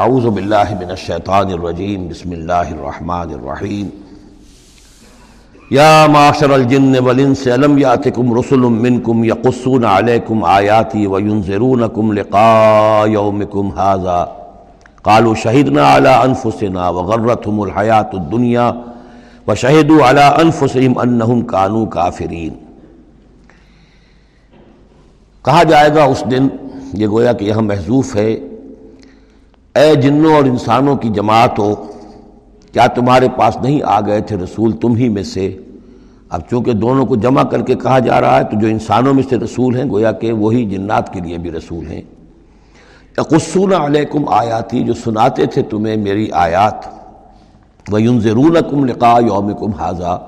اعوذ باللہ من الشیطان الرجیم، بسم اللہ الرحمن الرحیم۔ یا معاشر الجن والانس علم یاتکم رسل منکم یقصون علیکم آیاتی وینذرونکم لقاء یومکم هذا قالوا شہدنا على انفسنا وغرتهم الحیات الدنیا وشہدوا على انفسهم انہم کانوا کافرین۔ کہا جائے گا اس دن، یہ گویا کہ یہاں محذوف ہے اے جنوں اور انسانوں کی جماعت ہو، کیا تمہارے پاس نہیں آ گئے تھے رسول تم ہی میں سے؟ اب چونکہ دونوں کو جمع کر کے کہا جا رہا ہے، تو جو انسانوں میں سے رسول ہیں، گویا کہ وہی جنات کے لیے بھی رسول ہیں۔ قصون علیکم آیاتی، جو سناتے تھے تمہیں میری آیات۔ وَيُنزِرُونَكُمْ ضرون لقاء یومکم حاضہ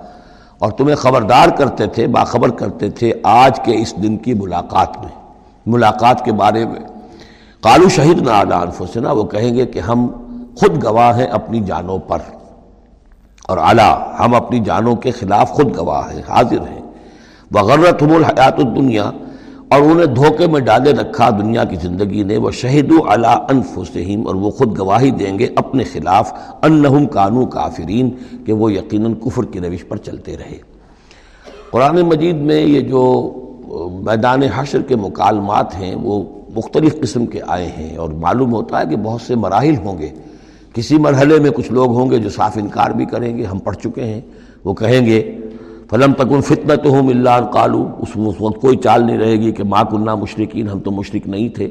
اور تمہیں خبردار کرتے تھے، باخبر کرتے تھے آج کے اس دن کی ملاقات میں۔ ملاقات کے بارے میں قالو شہید نہ انفسنا، وہ کہیں گے کہ ہم خود گواہ ہیں اپنی جانوں پر۔ اور اعلیٰ ہم اپنی جانوں کے خلاف خود گواہ ہیں، حاضر ہیں۔ بغرت ہم الحیات الدنیا، اور انہیں دھوکے میں ڈالے رکھا دنیا کی زندگی نے۔ وہ شہید و علا انفسہم، اور وہ خود گواہی دیں گے اپنے خلاف، انہم کانو کافرین، کہ وہ یقیناً کفر کی روش پر چلتے رہے۔ قرآن مجید میں یہ جو میدان حشر کے مکالمات ہیں، وہ مختلف قسم کے آئے ہیں اور معلوم ہوتا ہے کہ بہت سے مراحل ہوں گے۔ کسی مرحلے میں کچھ لوگ ہوں گے جو صاف انکار بھی کریں گے، ہم پڑھ چکے ہیں، وہ کہیں گے، فلم تکن فتنت ہوں اللہ قالو اس وقت کوئی چال نہیں رہے گی کہ ماں کنہ مشرقین ہم تو مشرق نہیں تھے۔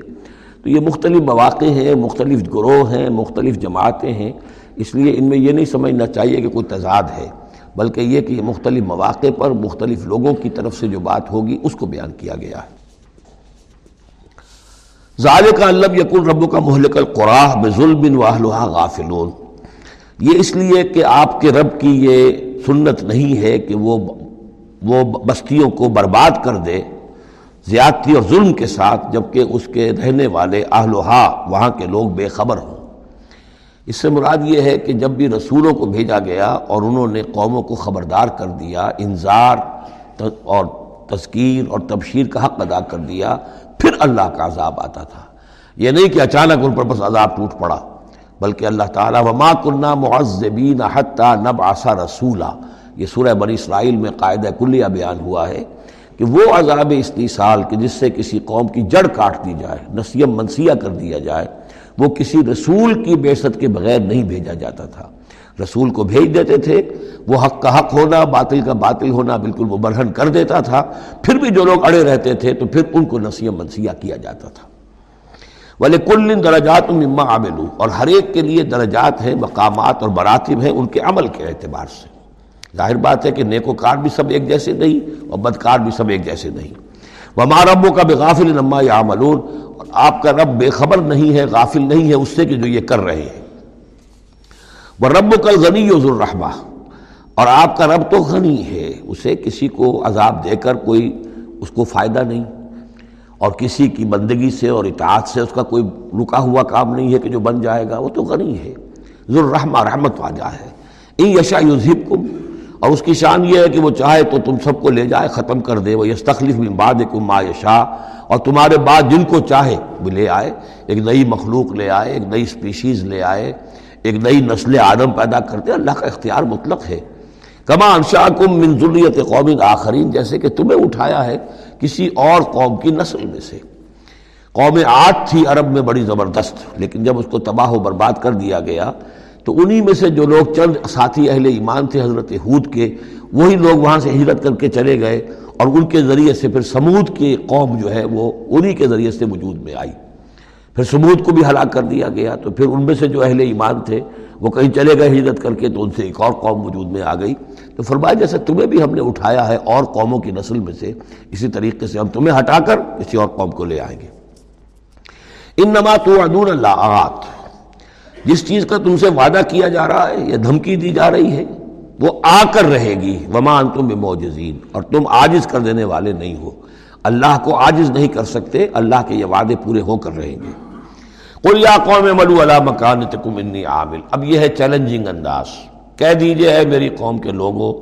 تو یہ مختلف مواقع ہیں، مختلف گروہ ہیں، مختلف جماعتیں ہیں، اس لیے ان میں یہ نہیں سمجھنا چاہیے کہ کوئی تضاد ہے۔ بلکہ یہ کہ مختلف مواقع پر مختلف لوگوں کی طرف سے جو بات ہوگی، اس کو بیان کیا گیا ہے۔ ظال کا اللہ یقن رب کا محلق القراہ بظلم واہلہ غافلون۔ یہ اس لیے کہ آپ کے رب کی یہ سنت نہیں ہے کہ وہ وہ بستیوں کو برباد کر دے زیادتی اور ظلم کے ساتھ، جبکہ اس کے رہنے والے اہلوہا وہاں کے لوگ بے خبر ہوں۔ اس سے مراد یہ ہے کہ جب بھی رسولوں کو بھیجا گیا اور انہوں نے قوموں کو خبردار کر دیا انظار اور تذکیر اور تبشیر کا حق ادا کر دیا، پھر اللہ کا عذاب آتا تھا۔ یہ نہیں کہ اچانک ان پر بس عذاب ٹوٹ پڑا، بلکہ اللہ تعالیٰ وما کنہ معذبین حتیٰ نب آسا رسولہ یہ سورہ بنی اسرائیل میں قاعدہ کلیہ بیان ہوا ہے کہ وہ عذاب استیصال کہ جس سے کسی قوم کی جڑ کاٹ دی جائے، نسیم منسیہ کر دیا جائے۔ وہ کسی رسول کی بیست کے بغیر نہیں بھیجا جاتا تھا۔ رسول کو بھیج دیتے تھے، وہ حق کا حق ہونا، باطل کا باطل ہونا بالکل وہ برہن کر دیتا تھا۔ پھر بھی جو لوگ اڑے رہتے تھے، تو پھر ان کو نسیم منسیہ کیا جاتا تھا۔ والے کل درجات مما اور ہر ایک کے لیے درجات ہیں، مقامات اور براتب ہیں ان کے عمل کے اعتبار سے۔ ظاہر بات ہے کہ نیک و کار بھی سب ایک جیسے نہیں اور بدکار بھی سب ایک جیسے نہیں۔ وہ ربوں کا بے غافل نما یا اور آپ کا رب بے خبر نہیں ہے، غافل نہیں ہے اس سے کہ جو یہ کر رہے ہیں۔ وہ رب کل غنی الرحمہ اور آپ کا رب تو غنی ہے، اسے کسی کو عذاب دے کر کوئی اس کو فائدہ نہیں۔ اور کسی کی بندگی سے اور اطاعت سے اس کا کوئی رکا ہوا کام نہیں ہے کہ جو بن جائے گا، وہ تو غنی ہے۔ ذرحمہ رحمت واجہ ہے۔ ان یشا یوزب کم اور اس کی شان یہ ہے کہ وہ چاہے تو تم سب کو لے جائے، ختم کر دے، وہ یس تخلیف میں باد ما یشا اور تمہارے بعد جن کو چاہے وہ لے آئے۔ ایک نئی مخلوق لے آئے، ایک نئی اسپیشیز لے آئے، ایک نئی نسل آدم پیدا کرتے اللہ کا اختیار مطلق ہے۔ کما انشا کم من ذریت قوم آخرین، جیسے کہ تمہیں اٹھایا ہے کسی اور قوم کی نسل میں سے۔ قوم آٹھ تھی عرب میں بڑی زبردست، لیکن جب اس کو تباہ و برباد کر دیا گیا تو انہی میں سے جو لوگ چند ساتھی اہل ایمان تھے حضرت حود کے، وہی لوگ وہاں سے ہجرت کر کے چلے گئے اور ان کے ذریعے سے پھر سمود کی قوم جو ہے وہ انہی کے ذریعے سے وجود میں آئی۔ پھر سمود کو بھی ہلاک کر دیا گیا تو پھر ان میں سے جو اہل ایمان تھے وہ کہیں چلے گئے ہجرت کر کے تو ان سے ایک اور قوم وجود میں آ گئی۔ تو فرمایا جیسے تمہیں بھی ہم نے اٹھایا ہے اور قوموں کی نسل میں سے، اسی طریقے سے ہم تمہیں ہٹا کر کسی اور قوم کو لے آئیں گے۔ ان نما تو ادون اللہ جس چیز کا تم سے وعدہ کیا جا رہا ہے یا دھمکی دی جا رہی ہے، وہ آ کر رہے گی۔ ومان تم موجزین اور تم عاجز کر دینے والے نہیں ہو۔ اللہ کو عاجز نہیں کر سکتے، اللہ کے یہ وعدے پورے ہو کر رہیں گے۔ قل یا قوم ملو علا مکان انی عامل۔ اب یہ ہے چیلنجنگ انداز۔ کہہ دیجیے ہے میری قوم کے لوگوں،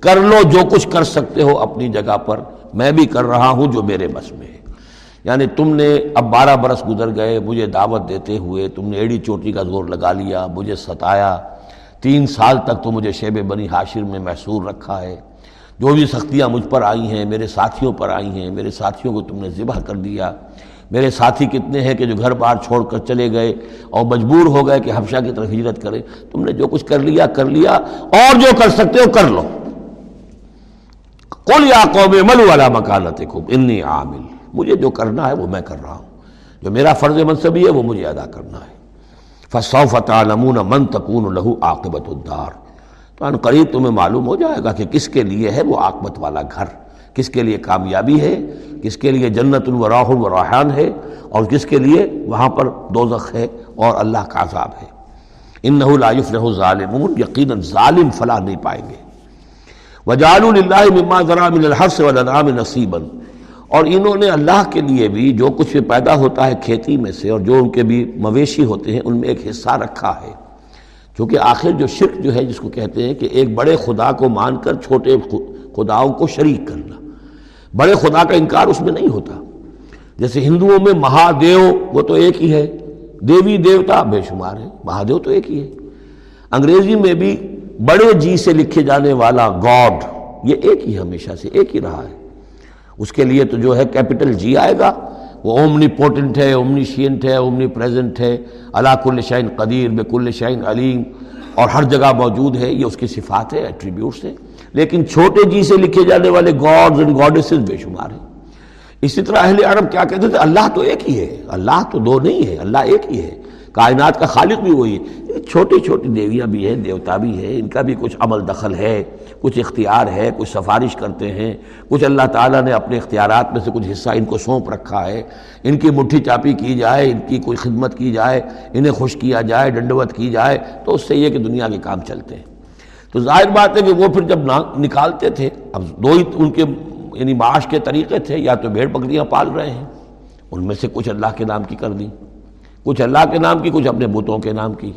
کر لو جو کچھ کر سکتے ہو اپنی جگہ پر۔ میں بھی کر رہا ہوں جو میرے بس میں ہے۔ یعنی تم نے اب بارہ برس گزر گئے، مجھے دعوت دیتے ہوئے تم نے ایڑی چوٹی کا زور لگا لیا، مجھے ستایا۔ تین سال تک تو مجھے شیب بنی حاشر میں محصور رکھا ہے۔ جو بھی سختیاں مجھ پر آئی ہیں، میرے ساتھیوں پر آئی ہیں، میرے ساتھیوں کو تم نے ذبح کر دیا۔ میرے ساتھی کتنے ہیں کہ جو گھر بار چھوڑ کر چلے گئے اور مجبور ہو گئے کہ حفشہ کی طرف ہجرت کرے تم نے جو کچھ کر لیا کر لیا۔ اور جو کر سکتے ہو، کر لو۔ کل یا قوم ملو والا مکانت انی عامل۔ مجھے جو کرنا ہے وہ میں کر رہا ہوں۔ جو میرا فرض منصبی ہے وہ مجھے ادا کرنا ہے۔ فصو فتح نمون من تکون لہو عاقبت الدار۔ تو ان قریب تمہیں معلوم ہو جائے گا کہ کس کے لیے ہے وہ عاقبت والا گھر۔ کس کے لیے کامیابی ہے، کس کے لیے جنت الوراح الوراحان ہے، اور کس کے لیے وہاں پر دوزخ ہے اور اللہ کا عذاب ہے۔ ان اور انہوں نے اللہ کے لیے بھی جو کچھ بھی پیدا ہوتا ہے کھیتی میں سے اور جو ان کے بھی مویشی ہوتے ہیں ان میں ایک حصہ رکھا ہے۔ کیونکہ آخر جو شرک جو ہے جس کو کہتے ہیں کہ ایک بڑے خدا کو مان کر چھوٹے خداؤں کو شریک کرنا۔ بڑے خدا کا انکار اس میں نہیں ہوتا۔ جیسے ہندوؤں میں مہادیو، وہ تو ایک ہی ہے۔ دیوی دیوتا بے شمار ہے مہادیو تو ایک ہی ہے۔ انگریزی میں بھی بڑے جی سے لکھے جانے والا گاڈ، یہ ایک ہی ہمیشہ سے ایک ہی رہا ہے۔ اس کے لیے تو جو ہے کیپٹل جی آئے گا۔ وہ اومنی پوٹنٹ ہے اومنی شینٹ ہے اومنی پریزنٹ ہے۔ اللہ کل شعین قدیر بے کل شعین علیم۔ اور ہر جگہ موجود ہے، یہ اس کی صفات ہے ایٹریبیوٹس ہے لیکن چھوٹے جی سے لکھے جانے والے گاڈز اینڈ گاڈسز بے شمار ہیں۔ اسی طرح اہل عرب کیا کہتے تھے؟ اللہ تو ایک ہی ہے۔ اللہ تو دو نہیں ہے، اللہ ایک ہی ہے۔ کائنات کا خالق بھی وہی ہے۔ چھوٹی چھوٹی دیویاں بھی ہیں، دیوتا بھی ہے ان کا بھی کچھ عمل دخل ہے۔ کچھ اختیار ہے، کچھ سفارش کرتے ہیں، کچھ اللہ تعالیٰ نے اپنے اختیارات میں سے کچھ حصہ ان کو سونپ رکھا ہے۔ ان کی مٹھی چاپی کی جائے، ان کی کوئی خدمت کی جائے، انہیں خوش کیا جائے، ڈنڈوت کی جائے، تو اس سے یہ کہ دنیا کے کام چلتے ہیں۔ تو ظاہر بات ہے کہ وہ پھر جب نکالتے تھے، اب دو ہی ان کے یعنی معاش کے طریقے تھے، یا تو بھیڑ بکریاں پال رہے ہیں۔ ان میں سے کچھ اللہ کے نام کی کر دیں کچھ اللہ کے نام کی، کچھ اپنے بتوں کے نام کی۔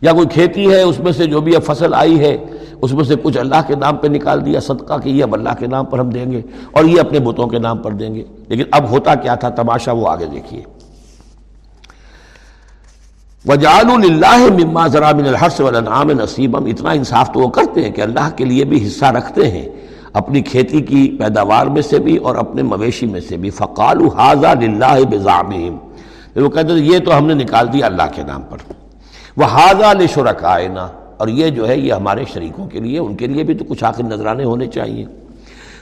یا کوئی کھیتی ہے، اس میں سے جو بھی فصل آئی ہے اس میں سے کچھ اللہ کے نام پہ نکال دیا، صدقہ کہ یہ اب اللہ کے نام پر ہم دیں گے اور یہ اپنے بتوں کے نام پر دیں گے۔ لیکن اب ہوتا کیا تھا؟ تماشا وہ آگے دیکھیے۔ وجال اللہ مما ذرا من الحرس والانعام نصیبم اتنا انصاف تو وہ کرتے ہیں کہ اللہ کے لیے بھی حصہ رکھتے ہیں۔ اپنی کھیتی کی پیداوار میں سے بھی اور اپنے مویشی میں سے بھی۔ فقال حاضہ للہ بزامہم وہ کہتے ہیں، یہ تو ہم نے نکال دیا اللہ کے نام پر۔ وہ حاضہ لشرکائنا اور یہ جو ہے یہ ہمارے شریکوں کے لیے، ان کے لیے بھی تو کچھ آخر نظرانے ہونے چاہیے۔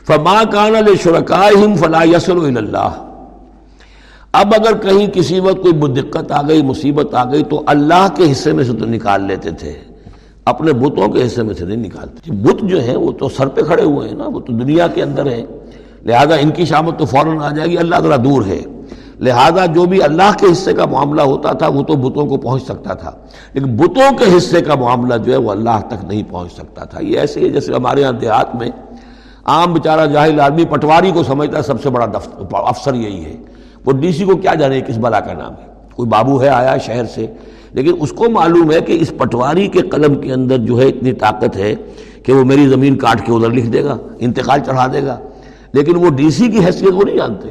فما کان لشرکائہم فلا یسر اللہ اب اگر کہیں کسی وقت کوئی دقت آ گئی، مصیبت آ گئی، تو اللہ کے حصے میں سے تو نکال لیتے تھے۔ اپنے بتوں کے حصے میں سے نہیں نکالتے۔ جی، بت جو ہیں، وہ تو سر پہ کھڑے ہوئے ہیں نا، وہ تو دنیا کے اندر ہیں۔ لہذا ان کی شامت تو فوراً آ جائے گی، اللہ ذرا دور ہے۔ لہذا جو بھی اللہ کے حصے کا معاملہ ہوتا تھا، وہ تو بتوں کو پہنچ سکتا تھا۔ لیکن بتوں کے حصے کا معاملہ جو ہے، وہ اللہ تک نہیں پہنچ سکتا تھا۔ یہ ایسے ہی جیسے ہمارے یہاں دیہات میں عام بیچارہ جاہل آدمی پٹواری کو سمجھتا ہے، سب سے بڑا افسر یہی ہے۔ وہ ڈی سی کو کیا جانے، کس بلا کا نام ہے؟ کوئی بابو ہے، آیا شہر سے۔ لیکن اس کو معلوم ہے کہ اس پٹواری کے قلم کے اندر جو ہے، اتنی طاقت ہے کہ وہ میری زمین کاٹ کے ادھر لکھ دے گا، انتقال چڑھا دے گا۔ لیکن وہ ڈی سی کی حیثیت وہ نہیں جانتے۔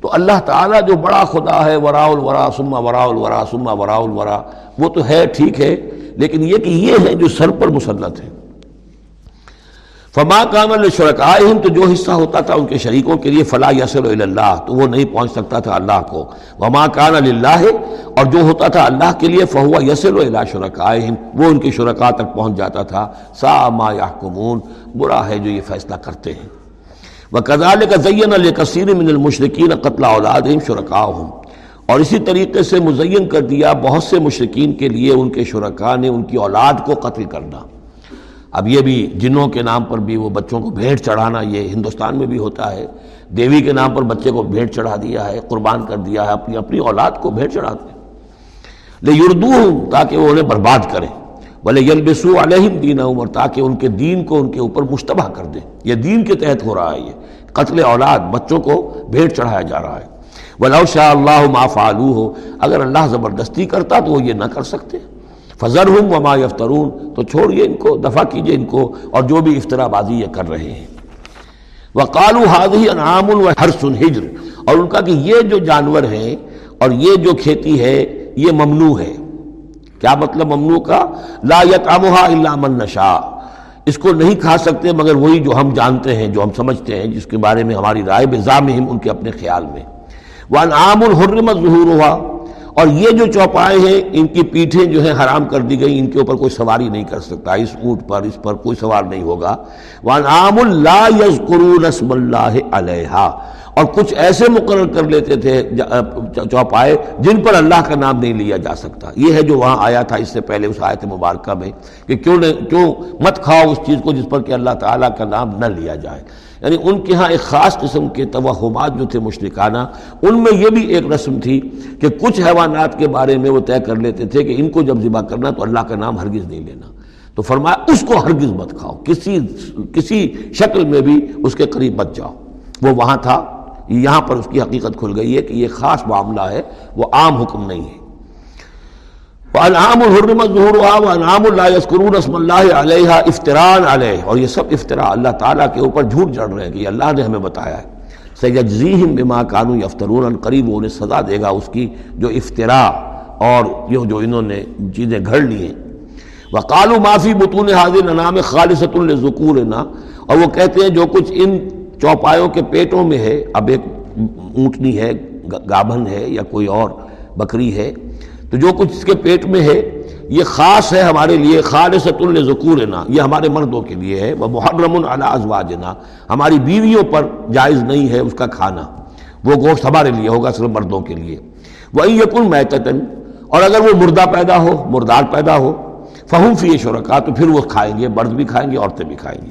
تو اللہ تعالیٰ جو بڑا خدا ہے، ورا الورا سما ورا الورا سما ورا الورا، وہ تو ہے، ٹھیک ہے، لیکن یہ کہ یہ ہے جو سر پر مسلط ہے فما کام الشرکائہم تو جو حصہ ہوتا تھا ان کے شریکوں کے لیے، فلا یسر اللہ تو وہ نہیں پہنچ سکتا تھا اللہ کو۔ وما کان اللہ اور جو ہوتا تھا اللہ کے لیے فہوا یسر اللہ شرکائہم وہ ان کے شرکا تک پہنچ جاتا تھا۔ سا ما یحکمون برا ہے جو یہ فیصلہ کرتے ہیں۔ وہ کزال کا زین الکثیر من المشرقین قتل اولاد شرکا اور اسی طریقے سے مزین کر دیا بہت سے مشرقین کے لیے ان کے شرکا نے ان کی اولاد کو قتل کرنا۔ اب یہ بھی جنوں کے نام پر بھی وہ بچوں کو بھیٹ چڑھانا یہ ہندوستان میں بھی ہوتا ہے۔ دیوی کے نام پر بچے کو بھیٹ چڑھا دیا ہے، قربان کر دیا ہے، اپنی اپنی اولاد کو بھیٹ چڑھاتے ہیں۔ لے یردو ہوں تاکہ وہ انہیں برباد کریں۔ بولے یلبسو علیہم دین عمر تاکہ ان کے دین کو ان کے اوپر مشتبہ کر دیں۔ یہ دین کے تحت ہو رہا ہے یہ۔ قتل اولاد بچوں کو بھیٹ چڑھایا جا رہا ہے۔ ولاؤ شاہ اللہ ما فعلو ہو اگر اللہ زبردستی کرتا تو وہ یہ نہ کر سکتے۔ فضر ہوں وما یفترون تو چھوڑیے ان کو دفع کیجیے ان کو اور جو بھی افطرا بازی یہ کر رہے ہیں۔ وہ کالو حاضی انعام و ہر ہجر اور ان کا کہ یہ جو جانور ہیں اور یہ جو کھیتی ہے، یہ ممنوع ہے۔ کیا مطلب ممنوع کا؟ لا یتعمها الا من نشاء۔ اس کو نہیں کھا سکتے مگر وہی جو ہم جانتے ہیں، جو ہم سمجھتے ہیں، جس کے بارے میں ہماری رائے بزامہم ان کے اپنے خیال میں۔ وانعام الحرمت ظہورها۔ اور یہ جو چوپائے ہیں، ان کی پیٹھیں جو ہیں حرام کر دی گئی ان کے اوپر کوئی سواری نہیں کر سکتا۔ اس اونٹ پر، اس پر کوئی سوار نہیں ہوگا۔ وانعام لا یذکرون اسم اللہ علیہا اور کچھ ایسے مقرر کر لیتے تھے چوپائے جن پر اللہ کا نام نہیں لیا جا سکتا۔ یہ ہے جو وہاں آیا تھا اس سے پہلے اس آیت مبارکہ میں کہ کیوں کیوں مت کھاؤ اس چیز کو جس پر کہ اللہ تعالیٰ کا نام نہ لیا جائے۔ یعنی ان کے ہاں ایک خاص قسم کے توہمات جو تھے مشرکانہ، ان میں یہ بھی ایک رسم تھی کہ کچھ حیوانات کے بارے میں وہ طے کر لیتے تھے کہ ان کو جب ذبح کرنا تو اللہ کا نام ہرگز نہیں لینا۔ تو فرمایا، اس کو ہرگز مت کھاؤ، کسی کسی شکل میں بھی اس کے قریب مت جاؤ۔ وہ وہاں تھا۔ یہاں پر اس کی حقیقت کھل گئی ہے کہ یہ خاص معاملہ ہے، وہ عام حکم نہیں ہے۔ الام الحرمت ظہور الام اللہ یسکرون رسم اللہ علیہ افطران علیہ۔ اور یہ سب افطرا اللہ تعالیٰ کے اوپر جھوٹ جڑ رہے ہیں کہ یہ اللہ نے ہمیں بتایا ہے۔ سیجزیہم بما کانو یفترون، قریب انہیں سزا دے گا اس کی جو افطرا اور یہ جو انہوں نے چیزیں گھڑ لی ہیں۔ وقالو معافی بطون حاضر نام خالصۃ الذکور اور وہ کہتے ہیں جو کچھ ان چوپایوں کے پیٹوں میں ہے، اب ایک اونٹنی ہے، گابھن ہے یا کوئی اور بکری ہے، تو جو کچھ اس کے پیٹ میں ہے، یہ خاص ہے ہمارے لیے، خالصۃ الذکورنا یہ ہمارے مردوں کے لیے ہے وہ محرم علی ازواجنا، ہماری بیویوں پر جائز نہیں ہے اس کا کھانا، وہ گوشت ہمارے لیے ہوگا صرف مردوں کے لیے۔ وہی یقن میتن اور اگر وہ مردہ پیدا ہو، مردار پیدا ہو فہم فی شرکا تو پھر وہ کھائیں گے، مرد بھی کھائیں گے، عورتیں بھی کھائیں گی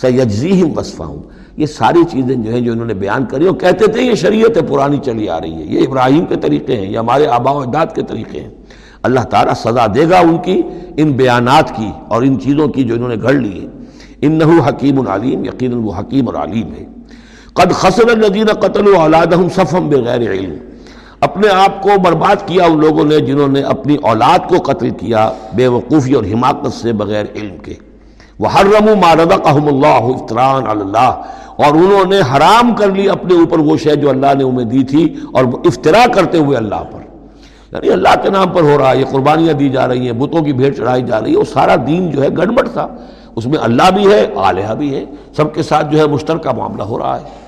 سیجزیہم وصفہم یہ ساری چیزیں جو ہیں جو انہوں نے بیان کری وہ کہتے تھے یہ شریعت پرانی چلی آ رہی ہے، یہ ابراہیم کے طریقے ہیں، یہ ہمارے آبا و اجداد کے طریقے ہیں۔ اللہ تعالیٰ سزا دے گا ان کی، ان بیانات کی اور ان چیزوں کی جو انہوں نے گھڑ لی ہے ان حکیم العلیم یقیناً وہ حکیم اور علیم ہے۔ قد خسر الدین قتل اولادہم صفم بغیر علم۔ اپنے آپ کو برباد کیا ان لوگوں نے جنہوں نے اپنی اولاد کو قتل کیا، بے وقوفی اور حماقت سے بغیر علم کے۔ وہ ہر رم اللہ افطران اللہ۔ اور انہوں نے حرام کر لی اپنے اوپر وہ شے جو اللہ نے انہیں دی تھی اور افطرا کرتے ہوئے اللہ پر۔ یعنی اللہ کے نام پر ہو رہا ہے، یہ قربانیاں دی جا رہی ہیں، بتوں کی بھیڑ چڑھائی جا رہی ہے، وہ سارا دین جو ہے گڑبڑ تھا۔ اس میں اللہ بھی ہے، آلیہ بھی ہے، سب کے ساتھ جو ہے مشترکہ معاملہ ہو رہا ہے۔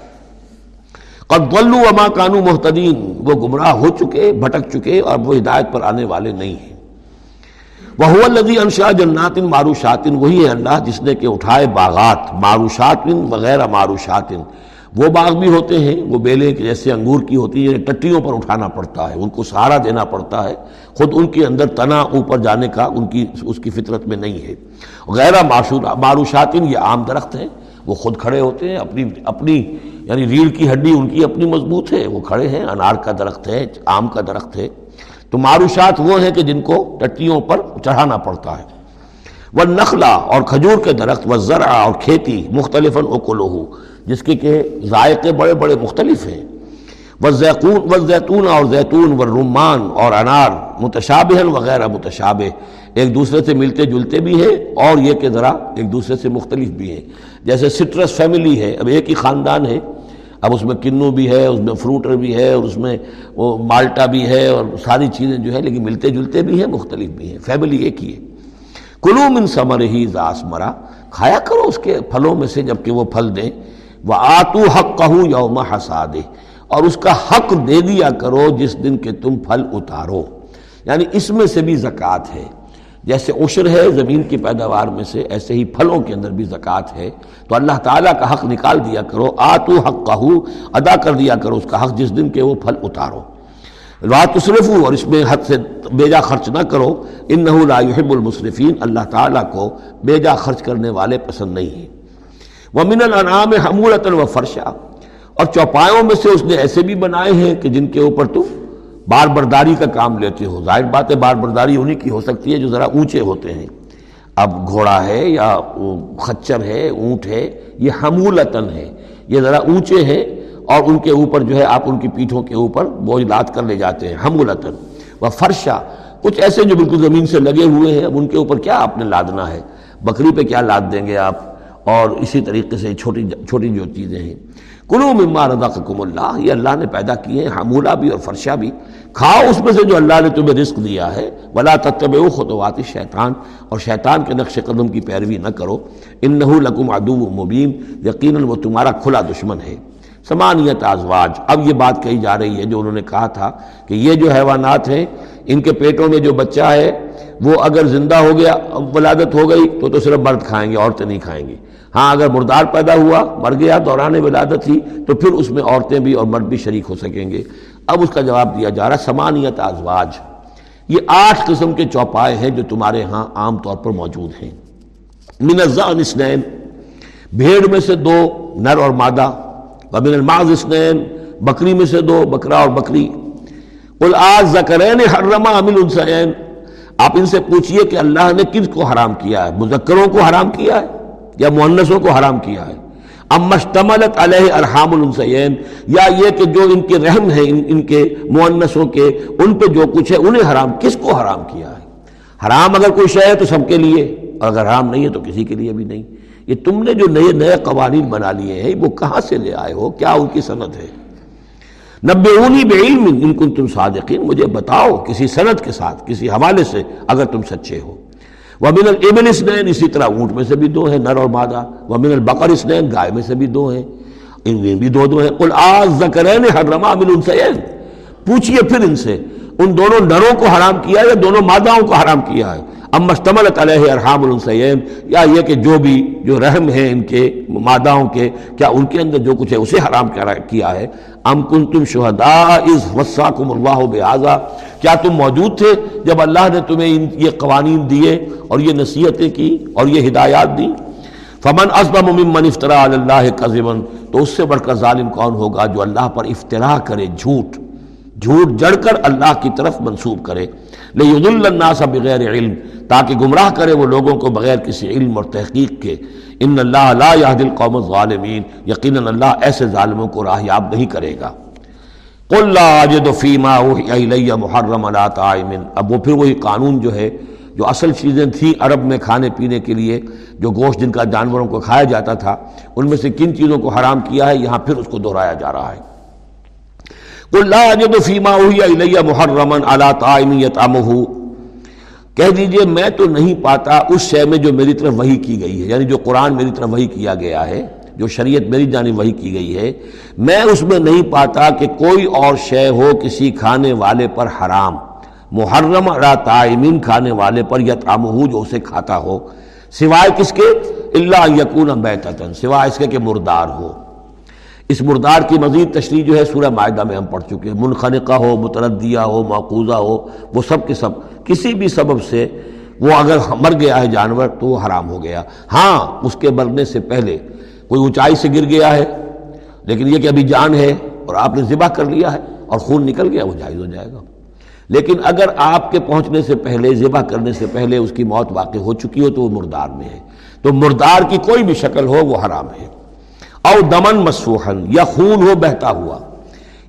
قدولو اما کانو محتدین وہ گمراہ ہو چکے، بھٹک چکے اور وہ ہدایت پر آنے والے نہیں ہیں۔ وہ الدی انشا جنات معروشاتن وہی ہے اللہ جس نے کہ اٹھائے باغات معروشاتن وغیرہ معروشاتن وہ باغ بھی ہوتے ہیں، وہ بیلے جیسے انگور کی ہوتی ہے ٹٹیوں پر اٹھانا پڑتا ہے، ان کو سہارا دینا پڑتا ہے۔ خود ان کے اندر تنا اوپر جانے کا ان کی، اس کی فطرت میں نہیں ہے۔ غیر معروشاتن یہ عام درخت ہیں۔ وہ خود کھڑے ہوتے ہیں، اپنی اپنی یعنی ریڑھ کی ہڈی ان کی اپنی مضبوط ہے۔ وہ کھڑے ہیں، انار کا درخت ہے، آم کا درخت ہے۔ تو معروشات وہ ہیں کہ جن کو ٹٹیوں پر چڑھانا پڑتا ہے۔ وہ نخلا اور کھجور کے درخت وہ ذرا اور کھیتی مختلف اکلو جس کے کہ ذائقے بڑے بڑے مختلف ہیں۔ وہ زیتون و زیتون اور زیتون و رومان اور انار متشابہ وغیرہ متشابہ ایک دوسرے سے ملتے جلتے بھی ہیں اور یہ کہ ذرا ایک دوسرے سے مختلف بھی ہیں۔ جیسے سٹرس فیملی ہے، اب ایک ہی خاندان ہے اب اس میں کنو بھی ہے، اس میں فروٹر بھی ہے اور اس میں وہ مالٹا بھی ہے اور ساری چیزیں جو ہے، لیکن ملتے جلتے بھی ہیں، مختلف بھی ہیں۔ فیملی ایک ہی ہے۔ کلو من سمر ہی زاس مرا کھایا کرو اس کے پھلوں میں سے جبکہ وہ پھل دیں۔ وہ آتو حق کہوں یوم حسادے اور اس کا حق دے دیا کرو جس دن کہ تم پھل اتارو۔ یعنی اس میں سے بھی زکوٰۃ ہے۔ جیسے عشر ہے، زمین کی پیداوار میں سے ایسے ہی پھلوں کے اندر بھی زکوٰۃ ہے۔ تو اللہ تعالیٰ کا حق نکال دیا کرو، آتو حق کہو ادا کر دیا کرو اس کا حق جس دن کے وہ پھل اتارو۔ رات تصرف اور اس میں حد سے بیجا خرچ نہ کرو۔ ان لا يحب المصرفین اللہ تعالیٰ کو بیجا خرچ کرنے والے پسند نہیں ہیں۔ وہ من الانعام حمولۃ و فرشا اور چوپایوں میں سے اس نے ایسے بھی بنائے ہیں کہ جن کے اوپر تم بار برداری کا کام لیتے ہو۔ ظاہر بات ہے بار برداری انہی کی ہو سکتی ہے جو ذرا اونچے ہوتے ہیں۔ اب گھوڑا ہے یا خچر ہے، اونٹ ہے، یہ حمولتن ہے۔ یہ ذرا اونچے ہیں اور ان کے اوپر جو ہے آپ ان کی پیٹھوں کے اوپر بوجھ لاد کر لے جاتے ہیں حمولتن وہ فرشا، کچھ ایسے جو بالکل زمین سے لگے ہوئے ہیں، اب ان کے اوپر کیا آپ نے لادنا ہے؟ بکری پہ کیا لاد دیں گے آپ؟ اور اسی طریقے سے چھوٹی چھوٹی جو چیزیں ہیں۔ کلو مما رزقکم اللہ، یہ اللہ نے پیدا کیے ہیں، حمولہ بھی اور فرشہ بھی۔ کھاؤ اس میں سے جو اللہ نے تمہیں رزق دیا ہے۔ ولا تتبعوا خطوات شیطان اور شیطان کے نقش قدم کی پیروی نہ کرو۔ انہو لکم عدو مبین یقیناً وہ تمہارا کھلا دشمن ہے۔ سمانیت ازواج۔ اب یہ بات کہی جا رہی ہے جو انہوں نے کہا تھا کہ یہ جو حیوانات ہیں، ان کے پیٹوں میں جو بچہ ہے، وہ اگر زندہ ہو گیا ولادت ہو گئی، تو تو صرف مرد کھائیں گے، عورتیں نہیں کھائیں گی۔ ہاں اگر مردار پیدا ہوا، مر گیا، دوران ولادت ہی تو پھر اس میں عورتیں بھی اور مرد بھی شریک ہو سکیں گے۔ اب اس کا جواب دیا جا رہا سمانیت ازواج۔ یہ آٹھ قسم کے چوپائے ہیں جو تمہارے ہاں عام طور پر موجود ہیں۔ منزان اسنین بھیڑ میں سے دو، نر اور مادہ۔ ومن الماز اسنین بکری میں سے دو، بکرا اور بکری۔ قل آج زکرین حرما امل السین آپ ان سے پوچھئے کہ اللہ نے کس کو حرام کیا ہے؟ مذکروں کو حرام کیا ہے؟ یا مہنسوں کو حرام کیا ہے۔ ام مشتملت علیہ ارحام السین یا یہ کہ جو ان کے رحم ہیں، ان ان کے مونسوں کے، ان پہ جو کچھ ہے، انہیں حرام، کس کو حرام کیا ہے؟ حرام اگر کوئی شے ہے تو سب کے لیے، اور اگر حرام نہیں ہے تو کسی کے لیے بھی نہیں۔ یہ تم نے جو نئے نئے قوانین بنا لیے ہیں، وہ کہاں سے لے آئے ہو؟ کیا ان کی صنعت ہے؟ نبے اونی بے علم ان کو تم صادقین، مجھے بتاؤ کسی صنعت کے ساتھ، کسی حوالے سے، اگر تم سچے ہو۔ ومن من اسنین اسی طرح اونٹ میں سے بھی دو ہیں، نر اور مادہ۔ وہ البقر اسنین گائے میں سے بھی دو ہیں۔ ان میں بھی دو دو ہیں۔ قل آز ذکرین حرما من انسین پوچھئے پھر ان سے، ان دونوں نروں کو حرام کیا یا دونوں ماداؤں کو حرام کیا ہے؟ ام مشتملت علیہ ارحام السین یا یہ کہ جو بھی جو رحم ہے ان کے ماداؤں کے، کیا ان کے اندر جو کچھ ہے اسے حرام کیا ہے؟ ام کن تم شہدا از وساکم اللہ بآزا کیا تم موجود تھے جب اللہ نے تمہیں ان یہ قوانین دیے اور یہ نصیحتیں کی اور یہ ہدایات دی؟ فمن ازبم ممن افطرا اللہ قزمن تو اس سے بڑھ کر ظالم کون ہوگا جو اللہ پر افطرا کرے جھوٹ؟ جھوٹ جڑ کر اللہ کی طرف منسوب کرے۔ لیکن الناس بغیر علم، تاکہ گمراہ کرے وہ لوگوں کو بغیر کسی علم اور تحقیق کے۔ ان اللہ لا يهدي القوم الظالمین یقینا اللہ ایسے ظالموں کو راہیاب نہیں کرے گا۔ قل لا اجد فيما محرم على طاعم۔ اب وہ پھر وہی قانون جو ہے، جو اصل چیزیں تھیں عرب میں کھانے پینے کے لیے، جو گوشت جن کا جانوروں کو کھایا جاتا تھا، ان میں سے کن چیزوں کو حرام کیا ہے، یہاں پھر اس کو دہرایا جا رہا ہے۔ قل لا اجد فيما اوحي الي محرما على طاعم کہہ دیجیے، میں تو نہیں پاتا اس شے میں جو میری طرف وہی کی گئی ہے یعنی جو قرآن میری طرف وہی کیا گیا ہے، جو شریعت میری جانب وہی کی گئی ہے، میں اس میں نہیں پاتا کہ کوئی اور شے ہو کسی کھانے والے پر حرام۔ محرم را تعمین کھانے والے پر یا ہو جو اسے کھاتا ہو۔ سوائے کس کے؟ اللہ یقون بیتتن سوائے اس کے کہ مردار ہو۔ اس مردار کی مزید تشریح جو ہے سورہ معاہدہ میں ہم پڑھ چکے ہیں۔ منخنقہ ہو، متردیہ ہو، معقوضہ ہو، وہ سب کے سب، کسی بھی سبب سے وہ اگر مر گیا ہے جانور تو وہ حرام ہو گیا۔ ہاں اس کے مرنے سے پہلے کوئی اونچائی سے گر گیا ہے، لیکن یہ کہ ابھی جان ہے اور آپ نے ذبح کر لیا ہے اور خون نکل گیا، وہ جائز ہو جائے گا۔ لیکن اگر آپ کے پہنچنے سے پہلے، ذبح کرنے سے پہلے اس کی موت واقع ہو چکی ہو تو وہ مردار میں ہے۔ تو مردار کی کوئی بھی شکل ہو وہ حرام ہے۔ او دمن مسوحن یا خون ہو بہتا ہوا۔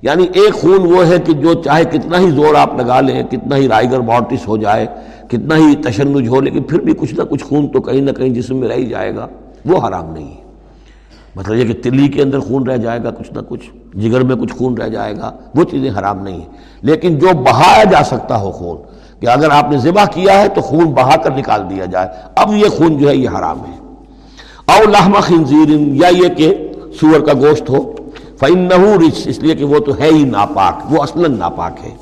یعنی ایک خون وہ ہے کہ جو چاہے کتنا ہی زور آپ لگا لیں کتنا ہی رائگر بارٹس ہو جائے، کتنا ہی تشنج ہو، لیکن پھر بھی کچھ نہ کچھ خون تو کہیں نہ کہیں جسم میں رہ جائے گا۔ وہ حرام نہیں ہے۔ مطلب یہ کہ تلی کے اندر خون رہ جائے گا، کچھ نہ کچھ، جگر میں کچھ خون رہ جائے گا، وہ چیزیں حرام نہیں ہیں۔ لیکن جو بہایا جا سکتا ہو خون، کہ اگر آپ نے ذبح کیا ہے تو خون بہا کر نکال دیا جائے۔ اب یہ خون جو ہے، یہ حرام ہے۔ او لحمہ خنزیر یا یہ کہ سور کا گوشت ہو فن رچ اس لیے کہ وہ تو ہے ہی ناپاک، وہ اصلا ناپاک ہے۔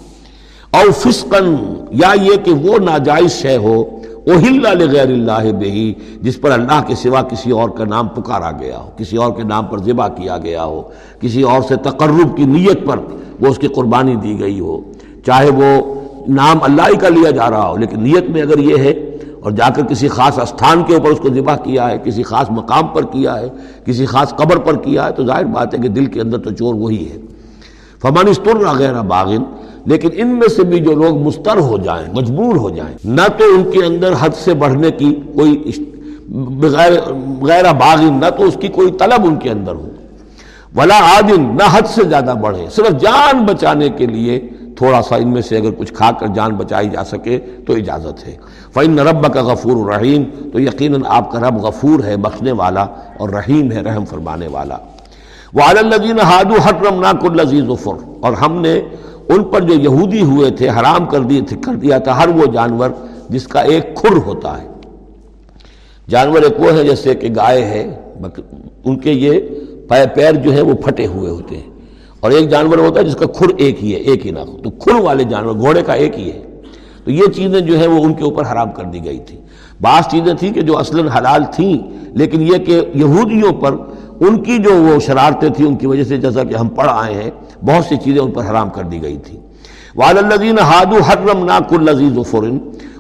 اور فسقن یا یہ کہ وہ ناجائز شے ہو غیر اللہ بہی جس پر اللہ کے سوا کسی اور کا نام پکارا گیا ہو، کسی اور کے نام پر ذبح کیا گیا ہو، کسی اور سے تقرب کی نیت پر وہ اس کی قربانی دی گئی ہو۔ چاہے وہ نام اللہ ہی کا لیا جا رہا ہو، لیکن نیت میں اگر یہ ہے اور جا کر کسی خاص استھان کے اوپر اس کو ذبح کیا ہے، کسی خاص مقام پر کیا ہے، کسی خاص قبر پر کیا ہے، تو ظاہر بات ہے کہ دل کے اندر تو چور وہی ہے۔ فمان استر غیر باغن لیکن ان میں سے بھی جو لوگ مستر ہو جائیں، مجبور ہو جائیں، نہ تو ان کے اندر حد سے بڑھنے کی کوئی بغیر غیر باغن نہ تو اس کی کوئی طلب ان کے اندر ہو۔ ولا عادن نہ حد سے زیادہ بڑھے، صرف جان بچانے کے لیے تھوڑا سا ان میں سے اگر کچھ کھا کر جان بچائی جا سکے تو اجازت ہے۔ فعن رب کا غفور الرحیم تو یقیناً آپ کا رب غفور ہے، بخشنے والا اور رحیم ہے، رحم فرمانے والا۔ والدین ہادو حرم ناک الزیز ظفر اور ہم نے ان پر جو یہودی ہوئے تھے، حرام کر دیے تھے، کر دیا تھا، ہر وہ جانور جس کا ایک کھر ہوتا ہے۔ جانور ایک وہ ہے جیسے کہ گائے ہے ان کے یہ پیر جو ہے وہ پھٹے ہوئے ہوتے ہیں۔ اور ایک جانور ہوتا ہے جس کا کھر ایک ہی ہے، ایک ہی نہ تو کھر والے جانور، گھوڑے کا ایک ہی ہے۔ تو یہ چیزیں جو ہے وہ ان کے اوپر حرام کر دی گئی تھی۔ بعض چیزیں تھیں کہ جو اصلاً حلال تھیں، لیکن یہ کہ یہودیوں پر ان کی جو وہ شرارتیں تھیں، ان کی وجہ سے جیسا کہ ہم پڑھ آئے ہیں، بہت سی چیزیں ان پر حرام کر دی گئی تھیں۔ والدین ہادو حرم ناک الزیز و فرن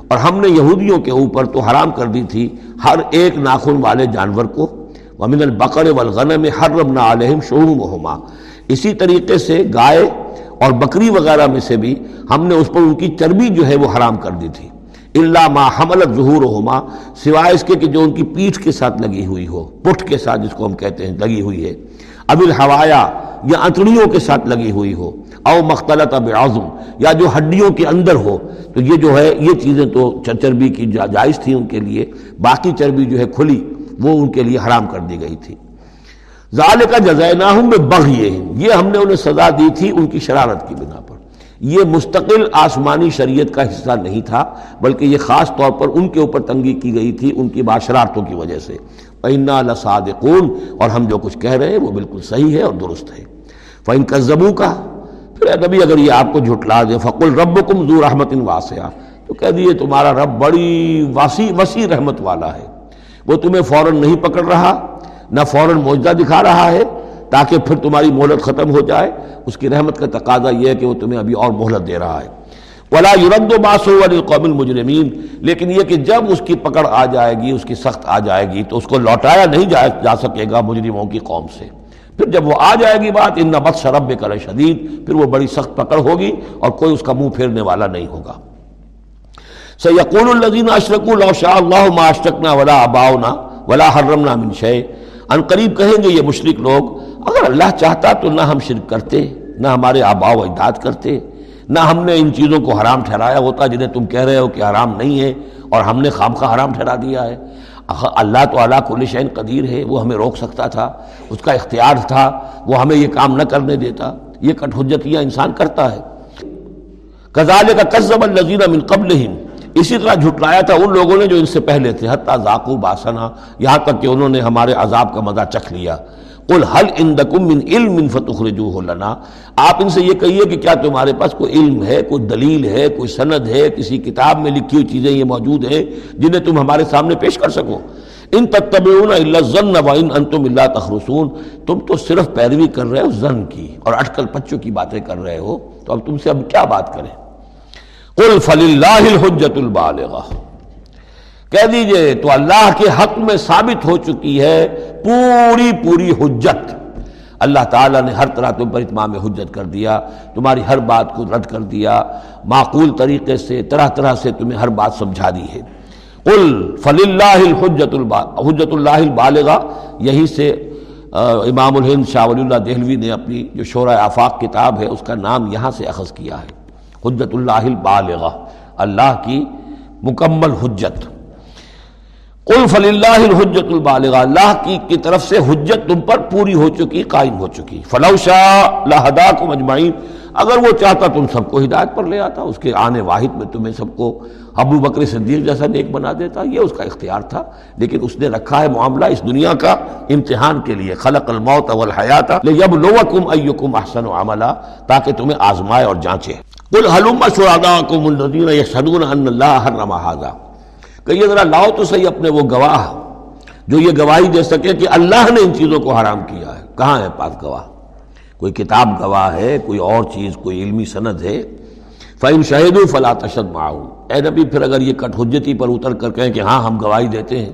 اور ہم نے یہودیوں کے اوپر تو حرام کر دی تھی ہر ایک ناخن والے جانور کو۔ ومن البقر والغنم حرمنا علیہم شعومہما اسی طریقے سے گائے اور بکری وغیرہ میں سے بھی ہم نے اس پر ان کی چربی جو ہے وہ حرام کر دی تھی۔ اللہ ما حملت ظہور ہوما سوائے اس کے کہ جو ان کی پیٹھ کے ساتھ لگی ہوئی ہو، پٹھ کے ساتھ جس کو ہم کہتے ہیں لگی ہوئی ہے۔ اب الحوایا یا اتڑیوں کے ساتھ لگی ہوئی ہو، او مختلط اب یا جو ہڈیوں کے اندر ہو۔ تو یہ جو ہے، یہ چیزیں تو چربی کی جائز تھی ان کے لیے، باقی چربی جو ہے کھلی، وہ ان کے لیے حرام کر دی گئی تھی۔ ظال کا جزائے نہ ہوں میں یہ ہم نے انہیں سزا دی تھی ان کی شرارت کی بنا پر۔ یہ مستقل آسمانی شریعت کا حصہ نہیں تھا، بلکہ یہ خاص طور پر ان کے اوپر تنگی کی گئی تھی، ان کی باشرارتوں کی وجہ سے۔ پینا لسادقون اور ہم جو کچھ کہہ رہے ہیں وہ بالکل صحیح ہے اور درست ہے۔ فعن کا کا پھر نبی اگر یہ آپ کو جھٹلا دے، فقل رب کم زور رحمت واسعہ تو کہہ دیے تمہارا رب بڑی وسیع وسیع رحمت والا ہے۔ وہ تمہیں فوراً نہیں پکڑ رہا نہ فوراً معجزہ دکھا رہا ہے تاکہ پھر تمہاری مہلت ختم ہو جائے۔ اس کی رحمت کا تقاضا یہ ہے کہ وہ تمہیں ابھی اور مہلت دے رہا ہے۔ ولا یورد و باسو قوم المجرمین لیکن یہ کہ جب اس کی پکڑ آ جائے گی، اس کی سخت آ جائے گی، تو اس کو لوٹایا نہیں جا سکے گا مجرموں کی قوم سے۔ پھر جب وہ آ جائے گی بات ان نبت شرب کر شدید پھر وہ بڑی سخت پکڑ ہوگی اور کوئی اس کا منہ پھیرنے والا نہیں ہوگا۔ سیقول الزین اشرک اللہ اللہ ما اشرکنا ولا اباؤنا ولا حرمنا من شے ان قریب کہیں گے یہ مشرق لوگ، اگر اللہ چاہتا تو نہ ہم شرک کرتے، نہ ہمارے آبا و اجداد کرتے، نہ ہم نے ان چیزوں کو حرام ٹھہرایا ہوتا جنہیں تم کہہ رہے ہو کہ حرام نہیں ہے اور ہم نے خواب کا حرام ٹھہرا دیا ہے۔ اللہ تو اللہ کل شین قدیر ہے، وہ ہمیں روک سکتا تھا، اس کا اختیار تھا، وہ ہمیں یہ کام نہ کرنے دیتا، یہ کٹ حجتیاں انسان کرتا ہے۔ کزال کا قزب الزین من قبل اسی طرح جھٹلایا تھا ان لوگوں نے جو ان سے پہلے تھے، حتیٰ ذاکو باسنا یہاں تک کہ انہوں نے ہمارے عذاب کا مزہ چکھ لیا۔ قل حل اندکم من علم من فتخرجوه لنا؟ آپ ان سے یہ کہیے کہ کیا تمہارے پاس کوئی علم ہے، کوئی دلیل ہے، کوئی سند ہے، کسی کتاب میں لکھی ہوئی چیزیں یہ موجود ہیں جنہیں تم ہمارے سامنے پیش کر سکو؟ ان تتبعون الا الظن وان انتم الا تخرصون۔ تم تو صرف پیروی کر رہے ہو، زن کی اور اٹکل پچوں کی باتیں کر رہے ہو۔ تو اب تم سے اب کیا بات کریں؟ قل فللہ الحجت البالغہ۔ کہہ دیجیے، تو اللہ کے حق میں ثابت ہو چکی ہے پوری پوری حجت۔ اللہ تعالیٰ نے ہر طرح تم پر اتمام حجت کر دیا، تمہاری ہر بات کو رد کر دیا، معقول طریقے سے، طرح طرح سے تمہیں ہر بات سمجھا دی ہے۔ قل فل اللہ حجت حجت اللہ البالغہ۔ یہی سے امام الہند شاہ ولی اللہ دہلوی نے اپنی جو شعرۂ آفاق کتاب ہے، اس کا نام یہاں سے اخذ کیا ہے۔ حجت اللہ البالغہ، اللہ کی مکمل حجت۔ قل فل اللہ الحجت البالغ اللہ کی کی طرف سے حجت تم پر پوری ہو چکی، قائم ہو چکی۔ فلو شاہ لہدا کو مجمعین اگر وہ چاہتا تم سب کو ہدایت پر لے آتا، اس کے آنے واحد میں تمہیں سب کو ابو بکر صدیق جیسا نیک بنا دیتا، یہ اس کا اختیار تھا۔ لیکن اس نے رکھا ہے معاملہ اس دنیا کا امتحان کے لیے۔ خلق الموت اول حیات یب لوکم ایکم احسن و عملہ تاکہ تمہیں آزمائے اور جانچے۔ قل حلوم شرادہ کو ملدین یشہدون ان اللہ حرم حاضہ کہ یہ ذرا لاؤ تو صحیح اپنے وہ گواہ جو یہ گواہی دے سکے کہ اللہ نے ان چیزوں کو حرام کیا ہے۔ کہاں ہے پاس گواہ؟ کوئی کتاب گواہ ہے، کوئی اور چیز، کوئی علمی سند ہے؟ فعم شہید فلا تشد معاؤ اے نبی، پھر اگر یہ کٹ حجتی پر اتر کر کہیں کہ ہاں ہم گواہی دیتے ہیں۔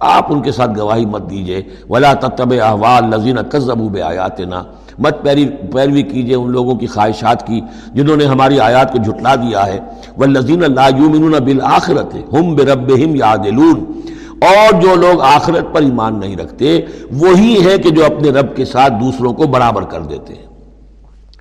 آپ ان کے ساتھ گواہی مت دیجیے ولا تب احوال لذین قزب آیات نا مت پیری پیروی کیجیے ان لوگوں کی خواہشات کی جنہوں نے ہماری آیات کو جھٹلا دیا ہے۔ وہ لذین اللہ بالآخرت ہم برب یاد اور جو لوگ آخرت پر ایمان نہیں رکھتے، وہی ہے کہ جو اپنے رب کے ساتھ دوسروں کو برابر کر دیتے ہیں۔